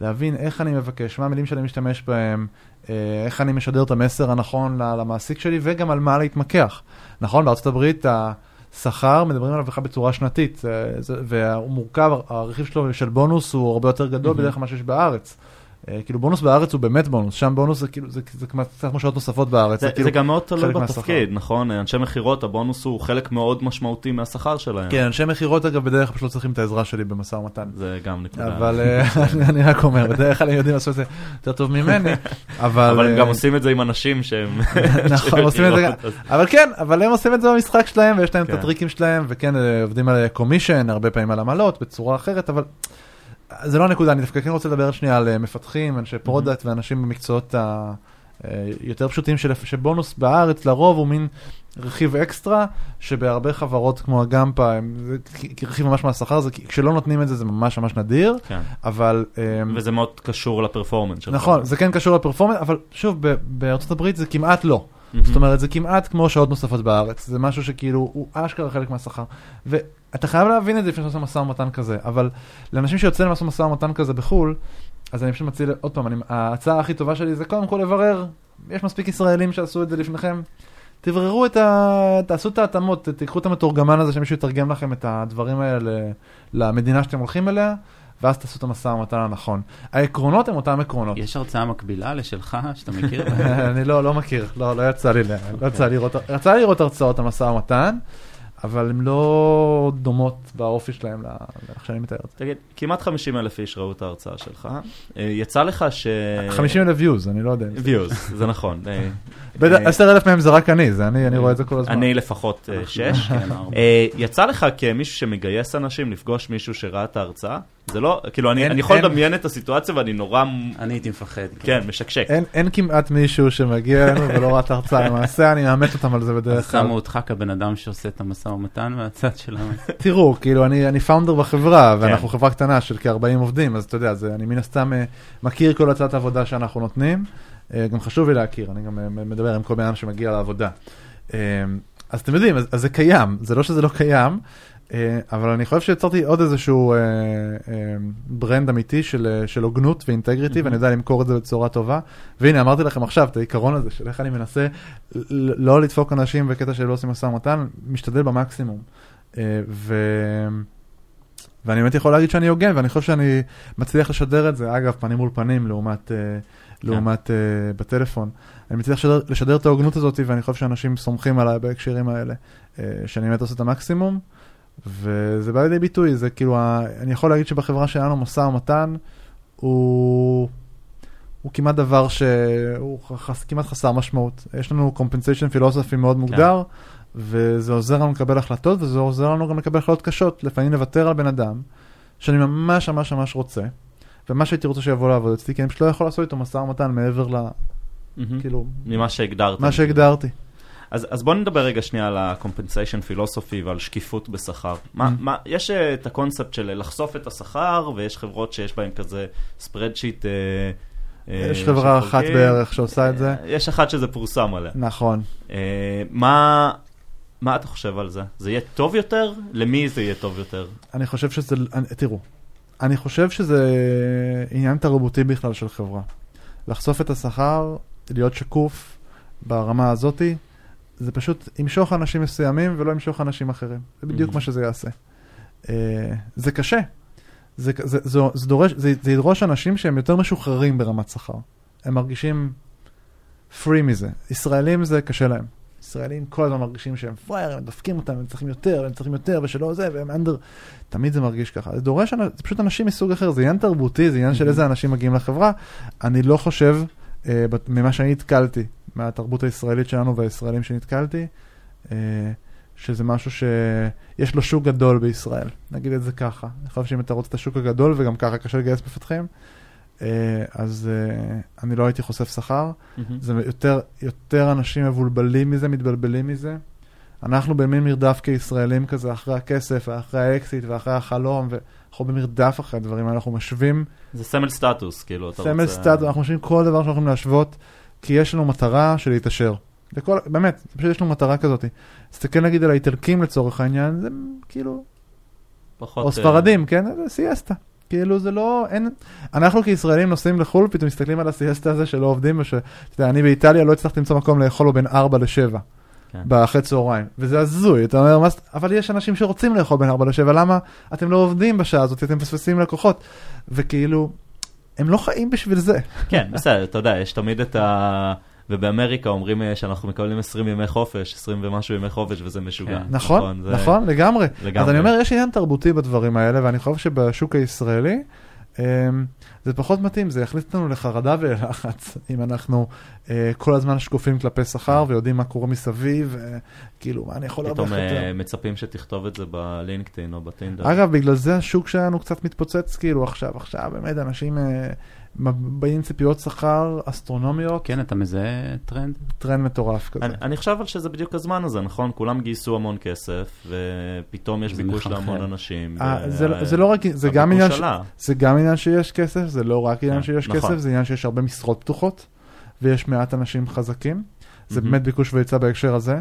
להבין איך אני מבקש, מה המילים שאני משתמש בהם, אה, איך אני משדר את המסר הנכון למעסיק שלי, וגם על מה להתמקח. נכון, בארצות הברית השכר, מדברים עליו בכלל בצורה שנתית, והוא מורכב, הרכיב שלו של בונוס הוא הרבה יותר גדול Mhm. בדרך כלל ממה שיש בארץ. אה, כאילו בונוס בארץ הוא באמת בונוס, שם בונוס זה כאילו, זה זה כמעט קצת כמו שעות נוספות בארץ. זה, כאילו- זה גם מאוד תלוי בתפקיד, נכון? אנשי מכירות, הבונוס הוא חלק מאוד משמעותי מהשכר שלהם. כן, אנשי מכירות אגב בדרך כלל פשוט לא צריכים את העזרה שלי במשא ומתן. זה גם נקודה. אבל אה, אני- רק אומר, בדרך כלל הם יודעים לעשות את זה יותר טוב ממני, אבל... אבל הם אה, גם עושים את זה עם אנשים שהם... נכון, עושים את זה גם. אבל כן, אבל הם עושים את זה במשחק שלהם, ויש להם את כן. הטריקים שלהם, וכן, עובדים על commission, הרבה פעמים על עמלות, בצורה אחרת, אבל זה לא הנקודה, אני דווקא כן רוצה לדבר שנייה על אה, מפתחים, אנשי product ואנשים במקצועות היותר פשוטים, של- שבונוס בארץ לרוב הוא מין רכיב אקסטרה, שבהרבה חברות כמו הגמפה, הם- רכיב ממש מהשכר, זה כשלא נותנים את זה זה ממש ממש נדיר, כן. אבל... אה, וזה מאוד קשור לפרפורמנס שלך. נכון, זה כן קשור לפרפורמנס, אבל שוב, בארצות הברית זה כמעט לא. מהמם. זאת אומרת, זה כמעט כמו שעות נוספות בארץ, זה משהו שכאילו, הוא אשכרה חלק מהשכר. ואתה חייב להבין את זה לפני שאתה עושה משא ומתן כזה, אבל לאנשים שיוצאים לעשות משא ומתן כזה בחו"ל, אז אני פשוט מציע, עוד פעם, אני, ההצעה הכי טובה שלי זה קודם כל לברר, יש מספיק ישראלים שעשו את זה לפניכם, תבררו את ה... תעשו את ההתאמות, תיקחו את המתורגמן הזה שמישהו יתרגם לכם את הדברים האלה למדינה שאתם הולכים אליה, ואז תעשו את המשא ומתן הנכון. העקרונות הם אותם עקרונות. יש הרצאה מקבילה לשלך שאתה מכיר? אני לא, לא מכיר, לא, לא יצא לי, לא יצא לי לראות, הרצאות על משא ומתן, אבל הן לא דומות באופי שלהם לאיך שאני מתאר את זה. תגיד, כמעט 50 אלף איש ראו את ההרצאה שלך. אה, יצא לך ש... 50 אלף views, אני לא יודע. views, זה נכון. אה, 10 אלף מהם זה רק אני, זה אני, אני רואה את זה כל הזמן. אני לפחות אה, שש. כן, ארבע. אה, יצא לך כמישהו שמגייס אנשים לפגוש מישהו שראה את ההרצאה? זה לא, כאילו, אני אין- אני יכול אין- לדמיין את הסיטואציה ואני נורא, אני הייתי מפחד. כן, משקשק. אין, אין כמעט מישהו שמגיע אלינו ולא ראה את ההרצאה, למעשה אני מאמת אותם על זה בדרך כלל. שמו אותך כבן אדם שעושה את המשא ומתן מהצד שלנו. תראו, כאילו, אני, אני פאונדר בחברה, כן. ואנחנו חברה קטנה של כ-40 עובדים, אז אתה יודע, זה, אני מן הסתם מכיר כל הצעת עבודה שאנחנו נותנים. אה, גם חשוב לי להכיר, אני גם אה, מדבר עם כל בן אדם שמגיע לעבודה. אה, אז אתם יודעים, אז, אז זה קיים, זה לא שזה לא קיים, אבל אני חושב שיצרתי עוד איזשהו ברנד אמיתי של, של הוגנות ואינטגריטי, Mhm. ואני יודע למכור את זה בצורה טובה. והנה, אמרתי לכם עכשיו את העיקרון הזה של איך אני מנסה לא לדפוק אנשים בקטע שלא עושים משא ומתן, משתדל במקסימום. ו... ואני באמת יכול להגיד שאני הוגן, ואני חושב שאני מצליח לשדר את זה, אגב, פנים מול פנים, לעומת, לעומת אה, בטלפון. אני מצליח לשדר, לשדר את ההוגנות הזאת, ואני חושב שאנשים סומכים עליי בהקשרים האלה, אה, שאני באמת עושה את המקסימום, וזה בא לידי ביטוי, זה כאילו, ה- אני יכול להגיד שבחברה שלנו משא ומתן הוא... הוא כמעט דבר שהוא חס, כמעט חסר משמעות. יש לנו compensation philosophy מאוד מוגדר, וזה עוזר לנו לקבל החלטות, וזה עוזר לנו גם לקבל החלטות קשות. לפעמים לוותר על בן אדם, שאני ממש ממש ממש רוצה, ומה שהייתי רוצה שיבוא לעבוד אצלי, כי אני פשוט לא יכול לעשות איתו משא ומתן מעבר ל... כאילו, ממה שהגדרת. מה שהגדרתי. אז, אז בוא נדבר רגע שנייה על ה-compensation philosophy ועל שקיפות בשכר. מה, Mm. מה, יש אה, את הקונספט של לחשוף את השכר, ויש חברות שיש בהן כזה spreadsheet. אה, יש חברה שחולקים. אחת בערך שעושה את זה. יש אחת שזה פורסם עליה. נכון. אה, מה, מה אתה חושב על זה? זה יהיה טוב יותר? למי זה יהיה טוב יותר? אני חושב שזה, אני, תראו, אני חושב שזה עניין תרבותי בכלל של חברה. לחשוף את השכר, להיות שקוף ברמה הזאתי, זה פשוט ימשוך אנשים מסוימים ולא ימשוך אנשים אחרים. זה בדיוק Mhm. מה שזה יעשה. אה, זה קשה. זה, זה, זה, זה, דורש, זה, זה ידרוש אנשים שהם יותר משוחררים ברמת שכר. הם מרגישים free מזה. ישראלים זה קשה להם. ישראלים כל הזמן מרגישים שהם פראייר, הם דופקים אותם, הם צריכים יותר, הם צריכים יותר, ושלא זה, והם אנדר... תמיד זה מרגיש ככה. זה דורש, זה פשוט אנשים מסוג אחר, זה עניין תרבותי, זה עניין של איזה אנשים מגיעים לחברה. אני לא חושב, אה, ממה שאני נתקלתי, מהתרבות הישראלית שלנו והישראלים שנתקלתי, אה, שזה משהו שיש לו שוק גדול בישראל, נגיד את זה ככה. אני חושב שאם אתה רוצה את השוק הגדול, וגם ככה קשה לגייס מפתחים, אז אה, אני לא הייתי חושף שכר. זה יותר, יותר אנשים מבולבלים מזה, מתבלבלים מזה. אנחנו במין מרדף כישראלים כזה, אחרי הכסף, ואחרי האקסיט, ואחרי החלום, ואנחנו במרדף אחרי הדברים האלה, אנחנו משווים... זה סמל סטטוס, כאילו, אתה רוצה... סמל סטטוס, אנחנו משווים כל דבר שאנחנו יכולים להשוות, כי יש לנו מטרה של להתעשר. לכל, באמת, פשוט יש לנו מטרה כזאת. תסתכל נגיד על האיטלקים לצורך העניין, זה כאילו... פחות... או אה, ספרדים, כן? זה סיאסטה. כאילו זה לא, אין, אנחנו כישראלים נוסעים לחו"ל, פתאום מסתכלים על הסיאסטה הזה שלא עובדים, ושאתה יודע, אני באיטליה לא הצלחתי למצוא מקום לאכול לו בין 4 ל-7. כן. באחרי צהריים, וזה הזוי, אתה אומר, מה, אבל יש אנשים שרוצים לאכול בין 4 ל-7, למה אתם לא עובדים בשעה הזאת, אתם מפספסים לקוחות, וכאילו, הם לא חיים בשביל זה. כן, בסדר, אתה יודע, יש תמיד את ה... ובאמריקה אומרים אה, שאנחנו מקבלים 20 ימי חופש, 20 ומשהו ימי חופש, וזה משוגע. כן. נכון, נכון, זה... נכון, לגמרי. לגמרי. אז אני אומר, יש עניין תרבותי בדברים האלה, ואני חושב שבשוק הישראלי, אמ, זה פחות מתאים, זה יכניס אותנו לחרדה ולחץ, אם אנחנו uh, כל הזמן שקופים כלפי שכר ויודעים מה קורה מסביב, כאילו, מה אני יכול להרוויח יותר. פתאום מצפים שתכתוב את זה בלינקדאין או בטינדר. אגב, בגלל זה השוק שלנו קצת מתפוצץ, כאילו, עכשיו, עכשיו, באמת, אנשים... Uh, באים ציפיות שכר אסטרונומיות. כן, אתה מזהה טרנד? טרנד מטורף כזה. אני, אני חושב על שזה בדיוק הזמן הזה, נכון? כולם גייסו המון כסף, ופתאום יש ביקוש להמון אנשים. 아, ו... זה, לא- זה לא רק, זה גם, עניין ש... זה גם עניין שיש כסף, זה לא רק עניין כן, שיש נכון. כסף, זה עניין שיש הרבה משרות פתוחות, ויש מעט אנשים חזקים. זה mm-hmm. באמת ביקוש והיצע בהקשר הזה,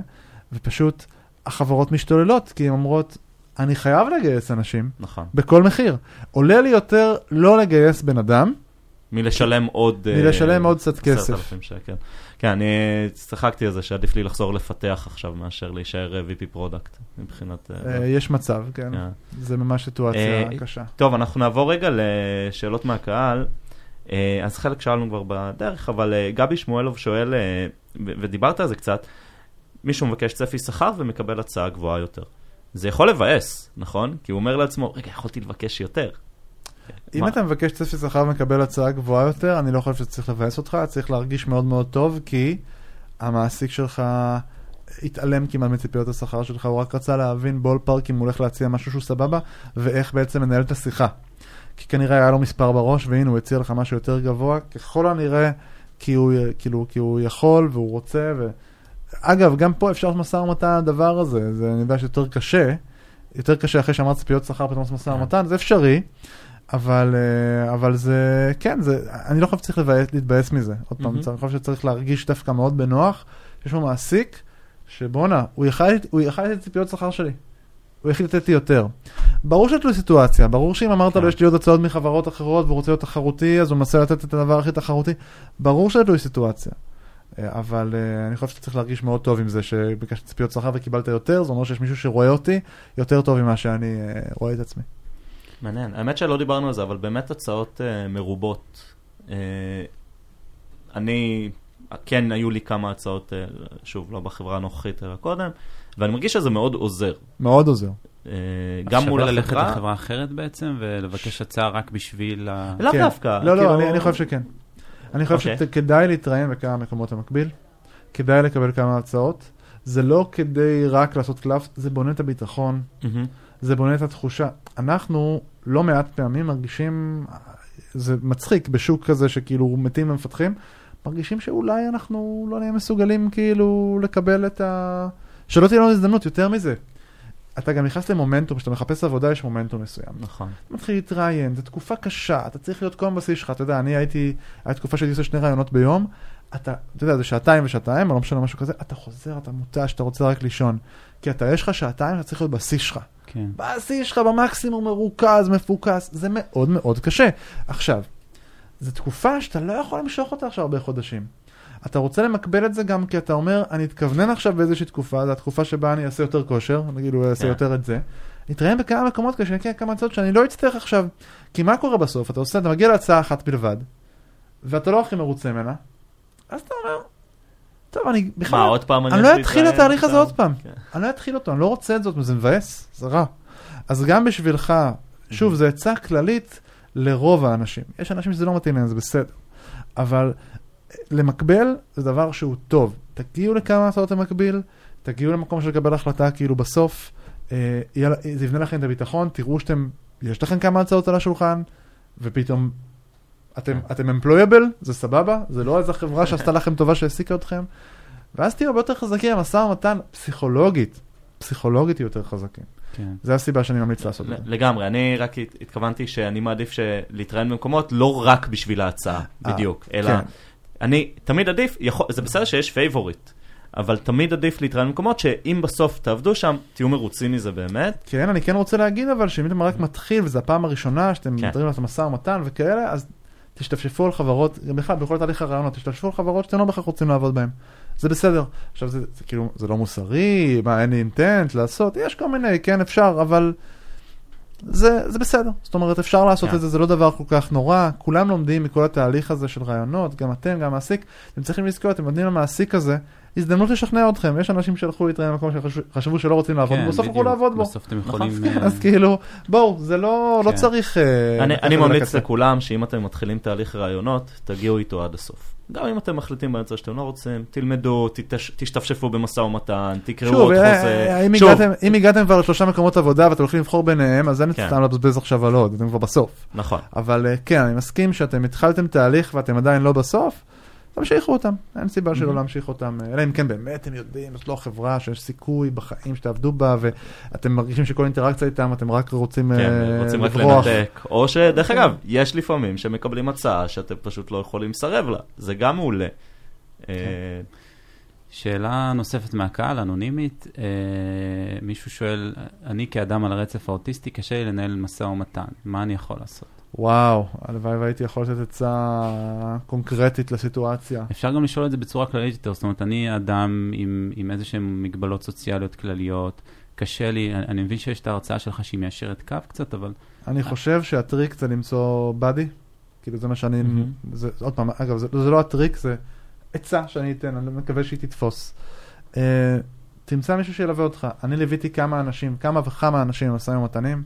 ופשוט החברות משתוללות, כי הן אומרות, אני חייב לגייס אנשים, נכון. בכל מחיר. עולה לי יותר לא לגייס בן אדם, מלשלם עוד... מלשלם uh, עוד קצת כסף. שקל. כן, אני צחקתי על זה שעדיף לי לחזור לפתח עכשיו מאשר להישאר אה, VP product מבחינת... Uh, יש מצב, כן. Yeah. זה ממש סיטואציה קשה. טוב, אנחנו נעבור רגע לשאלות מהקהל. אז חלק שאלנו כבר בדרך, אבל גבי שמואלוב שואל, ודיברת על זה קצת, מישהו מבקש צפי שכר ומקבל הצעה גבוהה יותר. זה יכול לבאס, נכון? כי הוא אומר לעצמו, רגע, יכולתי לבקש יותר. אם אתה מבקש צפי שכר ומקבל הצעה גבוהה יותר, אני לא חושב שצריך לבאס אותך, צריך להרגיש מאוד מאוד טוב, כי המעסיק שלך התעלם כמעט מציפיות השכר שלך, הוא רק רצה להבין בול פארק אם הוא הולך להציע משהו שהוא סבבה, ואיך בעצם לנהל את השיחה. כי כנראה היה לו מספר בראש, והנה הוא הציע לך משהו יותר גבוה, ככל הנראה, כי הוא, כאילו, כי הוא יכול והוא רוצה, ו... אגב, גם פה אפשר משא ומתן על הדבר הזה, זה אני יודע שיותר קשה, יותר קשה אחרי שאמרת ציפיות שכר פתאום משא ומתן, זה אפשרי. אבל, אה, אבל זה, כן, זה, אני לא חושב שצריך להתבאס מזה. עוד פעם, אני חושב שצריך להרגיש דווקא מאוד בנוח. יש לו מעסיק, שבואנה, הוא יכל את ציפיות שכר שלי. הוא החליט לתת לי יותר. ברור שיש לו סיטואציה, ברור שאם אמרת לו כן. יש לי עוד הצעות מחברות אחרות והוא רוצה להיות תחרותי, אז הוא מנסה לתת את הדבר הכי תחרותי. ברור שיש לו סיטואציה. אה, אבל uh, אני חושב שצריך להרגיש מאוד טוב עם זה שביקשתי ציפיות שכר וקיבלת יותר, זה אומר שיש מישהו שרואה אותי יותר טוב ממה שאני uh, רואה את עצמי. מעניין. האמת שלא דיברנו על זה, אבל באמת הצעות uh, מרובות. Uh, אני, כן היו לי כמה הצעות, uh, שוב, לא בחברה הנוכחית, אלא קודם, ואני מרגיש שזה מאוד עוזר. מאוד עוזר. גם מול החברה... ללכת לחברה אחרת בעצם, ולבקש הצעה רק בשביל ה... לאו כן. דווקא. לא, לא, כאילו... אני, אני חושב שכן. אני חושב. אוקיי. שכדאי להתראיין בכמה מקומות במקביל, כדאי לקבל כמה הצעות. זה לא כדי רק לעשות קלף, זה בונה את הביטחון. זה בונה את התחושה. אנחנו לא מעט פעמים מרגישים, זה מצחיק בשוק כזה שכאילו מתים ומפתחים, מרגישים שאולי אנחנו לא נהיה מסוגלים כאילו לקבל את ה... שלא תהיה לנו הזדמנות, יותר מזה. אתה גם נכנס למומנטום, כשאתה מחפש עבודה יש מומנטום מסוים. נכון. אתה מתחיל להתראיין, זו תקופה קשה, אתה צריך להיות כל הבסיס שלך, אתה יודע, אני הייתי, הייתה תקופה שהייתי עושה שני ראיונות ביום, אתה, אתה יודע, זה שעתיים ושעתיים, או לא משנה משהו כזה, אתה חוזר, אתה מותש, אתה רוצה רק לישון. כי אתה, יש לך שעתיים, אתה צריך להיות בשיא שלך. כן. בשיא שלך במקסימום מרוכז, מפוקס, זה מאוד מאוד קשה. עכשיו, זו תקופה שאתה לא יכול למשוך אותה עכשיו הרבה חודשים. אתה רוצה למקבל את זה גם כי אתה אומר, אני אתכוונן עכשיו באיזושהי תקופה, זו התקופה שבה אני אעשה יותר כושר, נגיד הוא יעשה כן. יותר את זה. נתראיין בכמה מקומות כדי שנגיע כמה הצעות שאני לא אצטרך עכשיו. כי מה קורה בסוף? אתה עושה, אתה מגיע להצעה אחת בלבד, ואתה לא הכי מרוצה ממנה, אז אתה אומר, טוב, אני בכלל, מה, עוד פעם אני לא יש אתחיל את התהליך הזה? עוד פעם. כן. אני לא אתחיל אותו, אני לא רוצה את זאת, זה מבאס, זה רע. אז גם בשבילך, שוב, זו עצה כללית לרוב האנשים. יש אנשים שזה לא מתאים להם, זה בסדר. אבל אה, למקבל זה דבר שהוא טוב. תגיעו לכמה הצעות למקביל, תגיעו למקום של לקבל החלטה כאילו בסוף, אה, לה- זה יבנה לכם את הביטחון, תראו שאתם, יש לכם כמה הצעות על השולחן, ופתאום אתם, אתם employable, זה סבבה, זה לא איזה חברה שעשתה לכם טובה שהעסיקה אתכם, ואז תהיו הרבה יותר חזקים, המשא ומתן פסיכולוגית, פסיכולוגית יהיו יותר חזקים. כן. זה הסיבה שאני ממליץ לעשות את זה. לגמרי, אני רק הת- התכוונתי שאני מעדיף להתראיין במקומות לא רק בשביל ההצעה, אה, בדיוק, אלא כן. אני תמיד עדיף, יכול- זה בסדר שיש favorite, אבל תמיד עדיף להתראיין במקומות שאם בסוף תעבדו שם, תהיו מרוצים מזה באמת. כן, אני כן רוצה להגיד אבל שאם אתם רק מתחיל וזו הפעם הראשונה שאתם כן. מדברים על המשא ומתן וכאלה, אז תשתפשפו על חברות, גם בכלל בכל תהליך הרעיונות, תשתפשפו על חברות שאתם לא בהכרח רוצים לעבוד בהן. זה בסדר. עכשיו זה, זה כאילו, זה לא מוסרי, מה, אין לי אינטנט לעשות, יש כל מיני, כן אפשר, אבל זה, זה בסדר. זאת אומרת, אפשר לעשות כן. את זה, זה לא דבר כל כך נורא. כולם לומדים מכל התהליך הזה של רעיונות, גם אתם, גם המעסיק. אתם צריכים לזכור, אתם נותנים למעסיק הזה הזדמנות לשכנע אתכם. יש אנשים שהלכו להתראיין במקום שחשבו שלא רוצים לעבוד, כן, ובסוף הלכו. לעבוד בו. בסוף אתם נכון. יכולים... כן, אה, אז כאילו, בואו, זה לא, לא כן. צריך... אה, אני, אני ממליץ. לכולם שאם אתם מתחילים תהליך רעיונות, תגיעו איתו עד הסוף. גם אם אתם מחליטים באמצע שאתם לא רוצים, תלמדו, תתש, תשתפשפו במשא ומתן, תקראו עוד אה, חוזה. אם שוב, הגעתם- אם הגעתם כבר לשלושה מקומות עבודה ואתם הולכים לבחור ביניהם, אז אין כן. סתם לבזבז עכשיו על עוד, אתם כבר בסוף. נכון. אבל כן, אני מסכים שאתם התחלתם תהליך ואתם עדיין לא בסוף, תמשיכו אותם, אין סיבה שלא. להמשיך אותם, אה, אלא אם כן באמת אתם יודעים, זאת לא חברה שיש סיכוי בחיים שתעבדו בה, ואתם מרגישים שכל אינטראקציה איתם אתם רק רוצים כן, אה, רוצים רק לברוח. לנתק. או שדרך אגב, יש לפעמים שמקבלים הצעה שאתם פשוט לא יכולים לסרב לה. זה גם מעולה. כן. אה, שאלה נוספת מהקהל, אנונימית, אה, מישהו שואל, אני כאדם על הרצף האוטיסטי, קשה לי לנהל משא ומתן, מה אני יכול לעשות? וואו, הלוואי והייתי יכול לתת עצה קונקרטית לסיטואציה. אפשר גם לשאול את זה בצורה כללית יותר, זאת אומרת, אני אדם עם, עם איזה שהן מגבלות סוציאליות כלליות, קשה לי, אני, אני מבין שיש את ההרצאה שלך שהיא מיישרת קו קצת, אבל אני חושב שהטריק זה למצוא באדי, כאילו זה מה שאני, מהמם. זה, עוד פעם, אגב, זה, זה לא הטריק, זה עצה שאני אתן, אני מקווה שהיא תתפוס. Uh, תמצא מישהו שילווה אותך. אני ליוויתי כמה אנשים, כמה וכמה אנשים עם משאים ומתנים,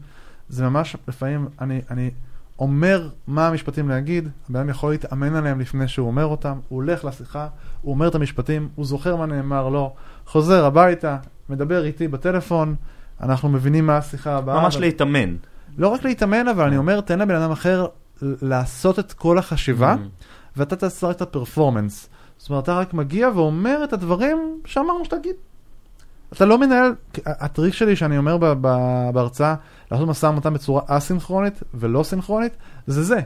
זה ממש, לפעמים אני, אני אומר מה המשפטים להגיד, הבן אדם יכול להתאמן עליהם לפני שהוא אומר אותם, הוא הולך לשיחה, הוא אומר את המשפטים, הוא זוכר מה נאמר לו, חוזר הביתה, מדבר איתי בטלפון, אנחנו מבינים מה השיחה הבאה. ממש ו- להתאמן. לא רק להתאמן, אבל אני אומר, תן לבן אדם אחר לעשות את כל החשיבה, ואתה תעשה רק את הפרפורמנס. זאת אומרת, אתה רק מגיע ואומר את הדברים שאמרנו שתגיד. אתה לא מנהל, הטריק שלי שאני אומר בהרצאה, לעשות משא ומתן בצורה אסינכרונית ולא סינכרונית, זה זה.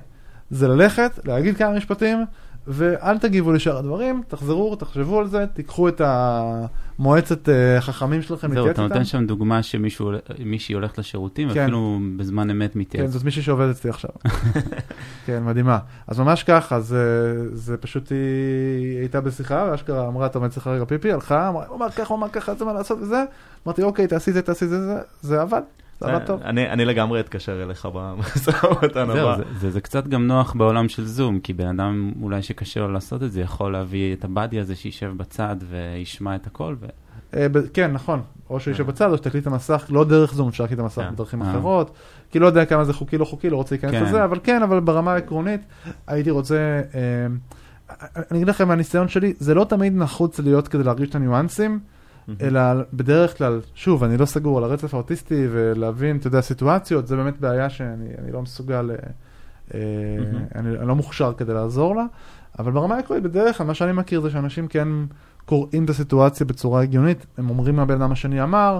זה ללכת, להגיד כמה משפטים, ואל תגיבו לשאר הדברים, תחזרו, תחשבו על זה, תיקחו את המועצת אה, חכמים שלכם, זהו, להתייעץ אתה איתם. נותן שם דוגמה שמישהי הולכת לשירותים, כן. ואפילו בזמן אמת כן, מתייעץ. זאת מישהי שעובדת אצלי עכשיו. כן, מדהימה. אז ממש ככה, זה, זה פשוט היא הייתה בשיחה, ואשכרה אמרה, אתה עומד רגע פיפי, הלכה, אמרה, הוא אמר ככה, הוא אמר ככה, זה מה לעשות וזה. אמרתי, אוקיי, תעשי זה, תעשי זה, זה, זה עבד, זה עבד טוב. אני לגמרי אתקשר אליך במשא ומתן זהו, הבא. זה, זה, זה קצת גם נוח בעולם של זום, כי בן אדם אולי שקשה לו לעשות את זה, יכול להביא את הבאדי הזה שישב בצד וישמע את הכל. אה, כן, נכון. או שישב בצד, או שתקליט את המסך, לא דרך זום, אפשר להקליט את המסך. בדרכים אה. אחרות. כי לא יודע כמה זה חוקי, לא חוקי, לא רוצה להיכנס כן. לזה, אבל כן, אבל ברמה העקרונית, הייתי רוצה... אה, אני אגיד לכם מהניסיון שלי, זה לא תמיד נחוץ להיות כדי להרגיש את הניואנסים, אלא בדרך כלל, שוב, אני לא סגור על הרצף האוטיסטי, ולהבין, אתה יודע, סיטואציות, זה באמת בעיה שאני אני לא מסוגל, אה, מהמם. אני, לא מוכשר כדי לעזור לה, אבל ברמה העקרונית, בדרך כלל, מה שאני מכיר זה שאנשים כן קוראים את הסיטואציה בצורה הגיונית, הם אומרים מה הבן אדם השני אמר,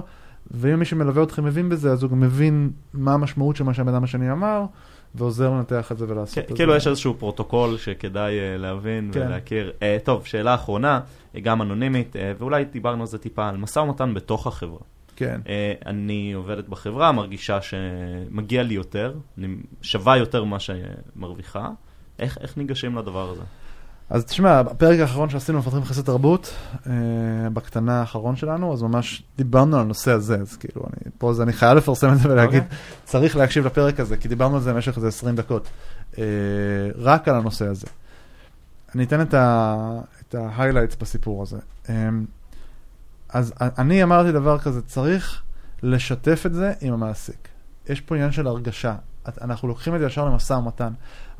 ואם מי שמלווה אתכם מבין בזה, אז הוא גם מבין מה המשמעות של מה שהבן אדם השני אמר, ועוזר לנתח את זה ולעשות כן, את זה. כאילו יש איזשהו פרוטוקול שכדאי אה, להבין כן. ולהכיר. אה, טוב, שאלה אחרונה, אה, גם אנונימית, ואולי דיברנו על זה טיפה, על משא ומתן בתוך החברה. כן. אני עובדת בחברה, מרגישה שמגיע לי יותר, אני שווה יותר ממה שמרוויחה. איך איך ניגשים לדבר הזה? אז תשמע, בפרק האחרון שעשינו מפתחים חסד תרבות, אה, בקטנה האחרון שלנו, אז ממש דיברנו על הנושא הזה, אז כאילו, אני, פה זה, אני חייב לפרסם את זה ולהגיד, אוקיי. צריך להקשיב לפרק הזה, כי דיברנו על זה במשך איזה 20 דקות, אה, רק על הנושא הזה. אני אתן את ה-highlights בסיפור הזה. אה, אז אני אמרתי דבר כזה, צריך לשתף את זה עם המעסיק. יש פה עניין של הרגשה. אנחנו לוקחים את זה ישר למשא ומתן.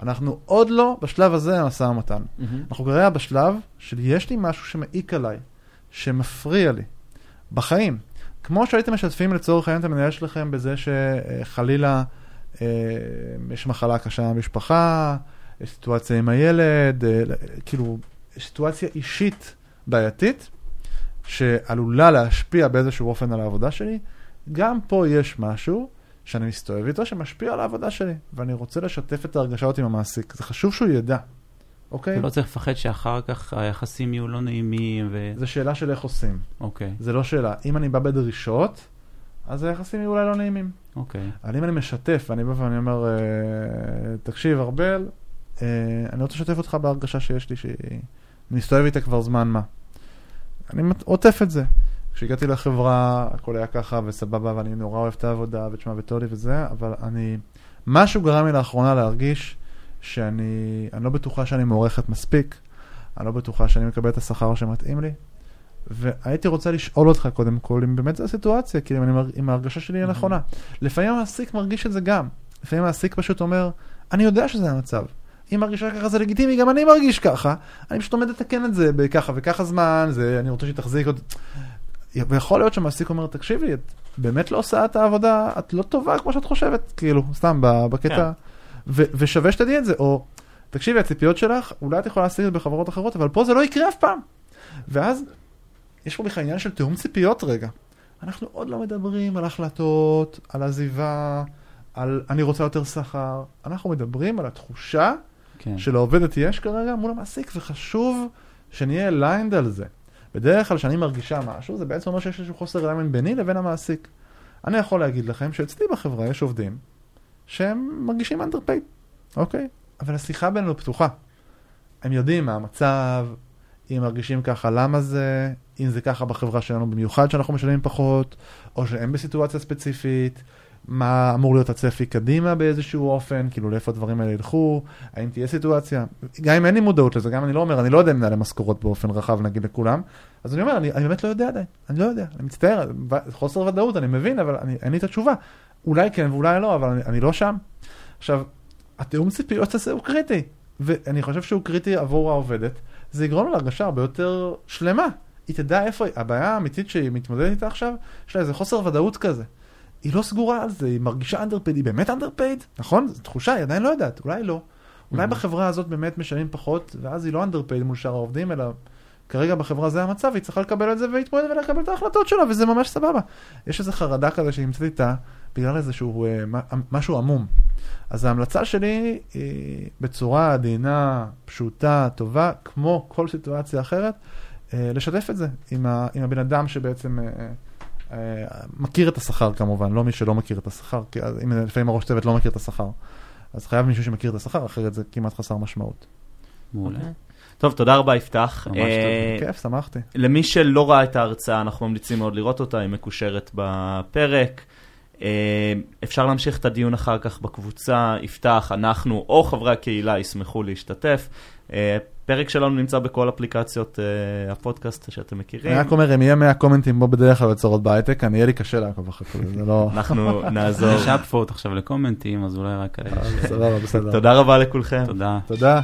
אנחנו עוד לא בשלב הזה למשא ומתן. אנחנו כרגע בשלב של יש לי משהו שמעיק עליי, שמפריע לי, בחיים. כמו שהייתם משתפים לצורך העניין את המנהל שלכם בזה שחלילה אה, יש מחלה קשה במשפחה, יש סיטואציה עם הילד, אה, כאילו, סיטואציה אישית בעייתית, שעלולה להשפיע באיזשהו אופן על העבודה שלי, גם פה יש משהו שאני מסתובב איתו שמשפיע על העבודה שלי, ואני רוצה לשתף את ההרגשות עם המעסיק. זה חשוב שהוא ידע, אוקיי? ולא צריך לפחד שאחר כך היחסים יהיו לא נעימים ו... זו שאלה של איך עושים. אוקיי, זה לא שאלה. אם אני בא בדרישות, אז היחסים יהיו אולי לא נעימים. אוקיי. אבל אם אני משתף, ואני בא ואני אומר, אה, תקשיב, ארבל, אה, אני רוצה לשתף אותך בהרגשה שיש לי, שאני מסתובב איתה כבר זמן מה. אני עוטף את זה. כשהגעתי לחברה, הכל היה ככה וסבבה, ואני נורא אוהב את העבודה, ותשמע וטולי וזה, אבל אני... משהו גרם לי לאחרונה להרגיש שאני... אני לא בטוחה שאני מוערכת מספיק, אני לא בטוחה שאני מקבל את השכר שמתאים לי, והייתי רוצה לשאול אותך קודם כל, אם באמת זו הסיטואציה, כאילו, אם, אני, אם ההרגשה שלי היא נכונה. לפעמים המעסיק מרגיש את זה גם. לפעמים המעסיק פשוט אומר, אני יודע שזה המצב. אם מרגישה ככה זה לגיטימי, גם אני מרגיש ככה. אני פשוט עומד לתקן את זה בככה וככה זמן, זה, אני רוצה שהיא תחזיק עוד... ויכול להיות שהמעסיק אומר, תקשיבי, את באמת לא עושה את העבודה, את לא טובה כמו שאת חושבת, כאילו, סתם בקטע. כן. ו- ושווה שתדעי את זה, או, תקשיבי, הציפיות שלך, אולי את יכולה להשיג את זה בחברות אחרות, אבל פה זה לא יקרה אף פעם. ואז, יש פה בכלל עניין של תיאום ציפיות רגע. אנחנו עוד לא מדברים על החלטות, על עזיבה, על אני רוצה יותר שכר. אנחנו מדברים על התחושה כן. שלעובדת יש כרגע מול המעסיק, וחשוב שנהיה aligned על זה. בדרך כלל כשאני מרגישה משהו, זה בעצם אומר שיש איזשהו חוסר alignment ביני לבין המעסיק. אני יכול להגיד לכם שאצלי בחברה יש עובדים שהם מרגישים underpaid, אוקיי? אבל השיחה בינינו פתוחה. הם יודעים מה המצב, אם מרגישים ככה, למה זה, אם זה ככה בחברה שלנו, במיוחד שאנחנו משלמים פחות, או שהם בסיטואציה ספציפית, מה אמור להיות הצפי קדימה באיזשהו אופן, כאילו לאיפה הדברים האלה ילכו, האם תהיה סיטואציה, גם אם אין לי מודעות לזה, גם אם אני לא אומר, אני לא יודע מנהלי משכורות באופן רחב נגיד לכולם, אז אני אומר, אני, אני באמת לא יודע עדיין, אני לא יודע, אני מצטער, חוסר ודאות, אני מבין, אבל אני, אין לי את התשובה. אולי כן ואולי לא, אבל אני, אני לא שם. עכשיו, התיאום ציפיות הזה הוא קריטי, ואני חושב שהוא קריטי עבור העובדת, זה יגרום לה להרגשה הרבה יותר שלמה. היא תדע איפה. הבעיה האמיתית שהיא מתמודדת איתה עכשיו, יש לה איזה חוסר ודאות כזה. היא לא סגורה על זה, היא מרגישה underpaid, היא באמת underpaid, נכון? זו תחושה, היא עדיין לא יודעת, אולי לא. אולי Mhm. בחברה הזאת באמת משלמים פחות, ואז היא לא underpaid מול שאר העובדים, אלא כרגע בחברה זה המצב, היא צריכה לקבל את זה ולהתמודד ולקבל את ההחלטות שלה, וזה ממש סבבה. יש איזו חרדה כזה שהיא נמצאת איתה, בגלל איזשהו אה, משהו עמום. אז ההמלצה שלי היא בצורה עדינה, פשוטה, טובה, כמו כל סיטואציה אחרת, אה, לשתף את זה עם, ה, עם הבן אדם שבעצם אה, אה, מכיר את השכר כמובן, לא מי שלא מכיר את השכר, כי אם לפעמים הראש צוות לא מכיר את השכר. אז חייב מישהו שמכיר את השכר, אחרת זה כמעט חסר משמעות. מעולה. אוקיי. טוב, תודה רבה יפתח. ממש אה, כיף, שמחתי. למי שלא ראה את ההרצאה, אנחנו ממליצים מאוד לראות אותה, היא מקושרת בפרק. אה, אפשר להמשיך את הדיון אחר כך בקבוצה, יפתח, אנחנו או חברי הקהילה ישמחו להשתתף. אה, פרק שלנו נמצא בכל אפליקציות אה, הפודקאסט שאתם מכירים. אני רק אומר, אם יהיה 100 קומנטים בו בדרך כלל בצורות בהייטק, אני יהיה לי קשה לעקוב אחרי כל זה, לא... אנחנו נעזור. יש אפפורט עכשיו לקומנטים, אז אולי רק ש... סבבה, בסדר. תודה רבה לכולכם. תודה. תודה.